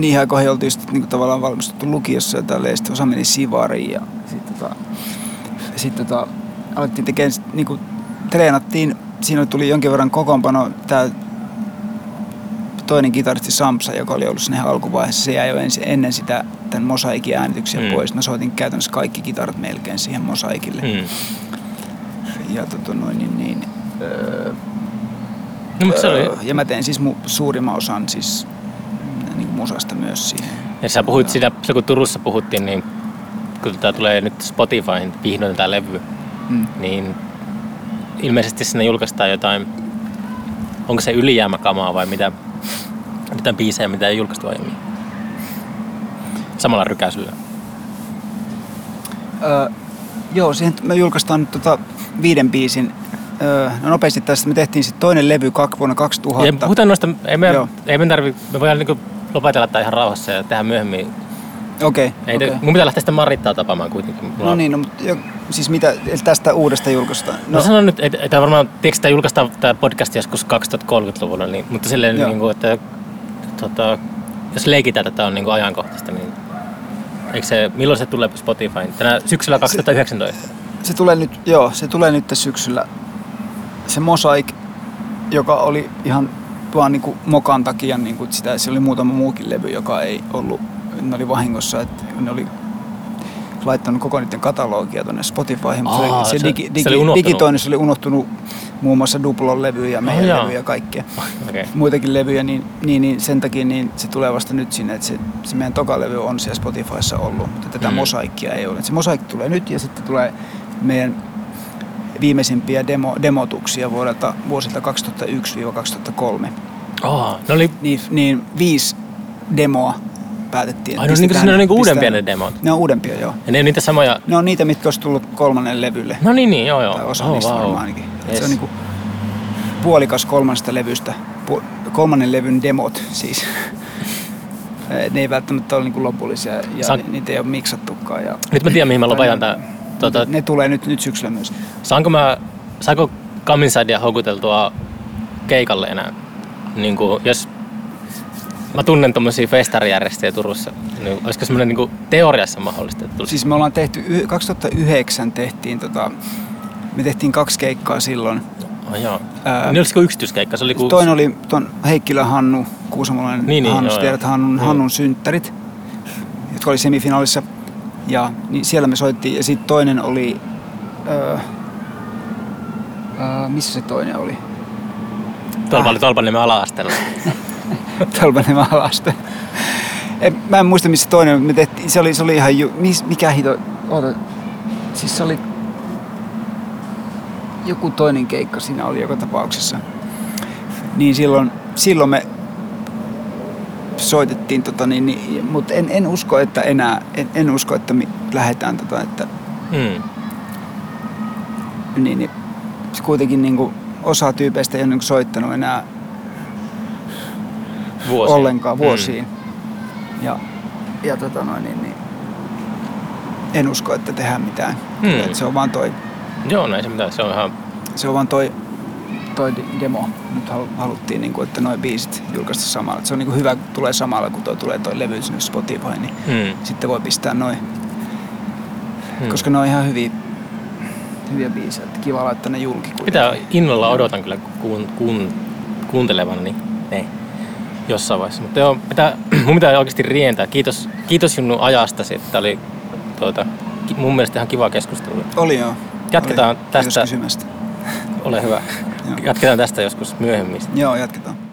niihin aikoihin oltiin just niinku tavallaan valmistuttu lukiossa ja tälleen, sitten osa meni Sivariin ja sitten tota, sit tota, alettiin tekemään, niinku, treenattiin, siinä tuli jonkin verran kokoonpano, tää toinen kitaristi Samsa, joka oli ollut ihan alkuvaiheessa, se jäi jo ensin, ennen sitä tämän mosaikin äänityksiä Mm. pois. Mä soitin käytännössä kaikki kitarat melkein siihen mosaikille. Mm. Ja tota noin, niin, niin, öö, No, mutta se oli, öö, ja mä teen siis mu- suurimman osan siis musasta myös siihen. ja sä puhuit siinä, kun Turussa puhuttiin, niin kun tää tulee nyt Spotifyhin vihdoin tää levy, Mm. niin ilmeisesti sinne julkaistaan jotain, onko se ylijäämäkamaa vai mitä, jotain biisejä, mitä ei julkaistu aiemmin. Samalla rykäisyllä. Öö, joo, siihen me julkaistaan nyt tota viiden biisin. Öö, no nopeasti tästä me tehtiin sitten toinen levy kak, vuonna 2000. Ja puhutaan noista, ei me, Joo. ei me tarvi, me voidaan niinku lopetella tää ihan rauhassa ja tehdä myöhemmin. Okei, Ei, okei. okay. Mun pitää lähteä sitä Marittaa tapaamaan kuitenkin. Mulla No niin, no, mutta jo, siis mitä tästä uudesta julkaistaan? No, no sanon nyt, että, että varmaan, tiedätkö, tämä julkaistaan tämä podcast joskus 2030-luvulla, niin, mutta silleen, Joo. niin kuin, että tota, jos leikitään, että tämä on niin kuin ajankohtaista, niin eikö se, milloin se tulee Spotifyin? Tänä syksyllä 2019. Se tulee nyt, joo, se tulee nyt syksyllä. Se Mosaic, joka oli ihan vaan niinku mokan takia, niinku sitä, se oli muutama muukin levy, joka ei ollut, ne oli vahingossa, että ne oli laittanut koko niiden katalogia tuonne Spotifyhin, mutta Aa, se, se- digi, se digi, oli unohtunut. digitoinnissa oli unohtunut muun muassa Duplon levy ja meidän jaa. levy ja kaikkea. [LAUGHS] Okay. Muitakin levyjä, niin, niin, niin sen takia niin se tulee vasta nyt sinne, että se, se meidän toka levy on siellä Spotifyssa ollut, mutta tätä Mm. mm. mosaikkia ei ole. Se mosaikki tulee nyt ja sitten tulee meidän viimeisimpiä demo, demotuksia vuodelta, vuosilta 2001-2003. Oh, ne oli, Niin, niin viisi demoa päätettiin. ai no niin ne on niin uudempia ne demot. Ne on uudempia, joo. Ja ne on niitä samoja, Ne on niitä, mitkä olisi tullut kolmannen levylle. no niin, niin, joo, joo. Tai osa oh, niistä wow. varmaan ainakin. Yes. Se on niinku puolikas kolmannesta levystä. Pu- kolmannen levyn demot siis. [LAUGHS] Ne ei välttämättä ole niinku lopullisia ja Sa- ni- niitä ei ole miksattukaan. Ja Nyt mä tiedän, mihin mä lopetan tää. Tota, ne tulee nyt, nyt syksyllä myös. saanko mä, saako Kaminsidea houkuteltua keikalle enää? Niin kuin, jos mä tunnen tuommoisia festarijärjestäjiä Turussa. Niin, olisiko semmoinen niin teoriassa mahdollista? Että tulisi? Siis me ollaan tehty, y- 2009 tehtiin tota, me tehtiin kaksi keikkaa silloin. Oh, joo. Ää, niin olisiko yksityiskeikka? Se oli ku... Toinen oli ton Heikkilä Hannu, Kuusamolainen Niin, niin, Hannu, joo, tiedät joo. Hannun, Joo. Hannun synttärit, jotka oli semifinaalissa. Ja niin siellä me soittiin. Ja sitten toinen oli... Öö, öö, missä se toinen oli? Tuolla oli Tolpaniemen ala-asteella. [LAUGHS] Tolvaniemen alaste. En, mä en muista missä toinen, me tehtiin, se oli, se oli ihan ju, mis, mikä hito, oota, siis se oli joku toinen keikka siinä oli joka tapauksessa. Niin silloin, silloin me soitettiin, tota, niin, niin, mutta en, en, usko, että enää, en, en usko, että me lähdetään, tota, että Mm. niin, niin kuitenkin niin kuin, osa tyypeistä ei ole niin kuin soittanut enää Vuosia. ollenkaan vuosiin. Mm. Ja, ja tota noin, niin, niin, en usko, että tehdään mitään. Mm. Et se on vaan toi. Joo, näin se mitään. Se on ihan... se on vaan toi, toi de- demo. Nyt halu- haluttiin, niin kuin, että noin biisit julkaista samalla. Se on niin kuin hyvä, kun tulee samalla, kun toi tulee toi levy sinne Spotify, niin Mm. sitten voi pistää noin. Mm. Koska ne on ihan hyviä, hyviä biisejä. Että kiva laittaa ne julki. Mitä innolla odotan kyllä kuun, kuun, kuuntelevana, niin ne jossain vaiheessa. Mutta joo, pitää, [CLEARS THROAT] mun pitää oikeasti rientää. Kiitos, kiitos Junnu ajastasi. Tämä oli tuota, mun mielestä ihan kiva keskustelu. Oli joo. Jatketaan Oli. Tästä. kysymästä. Ole hyvä. [LAUGHS] Joo. Jatketaan tästä joskus myöhemmin. Joo, jatketaan.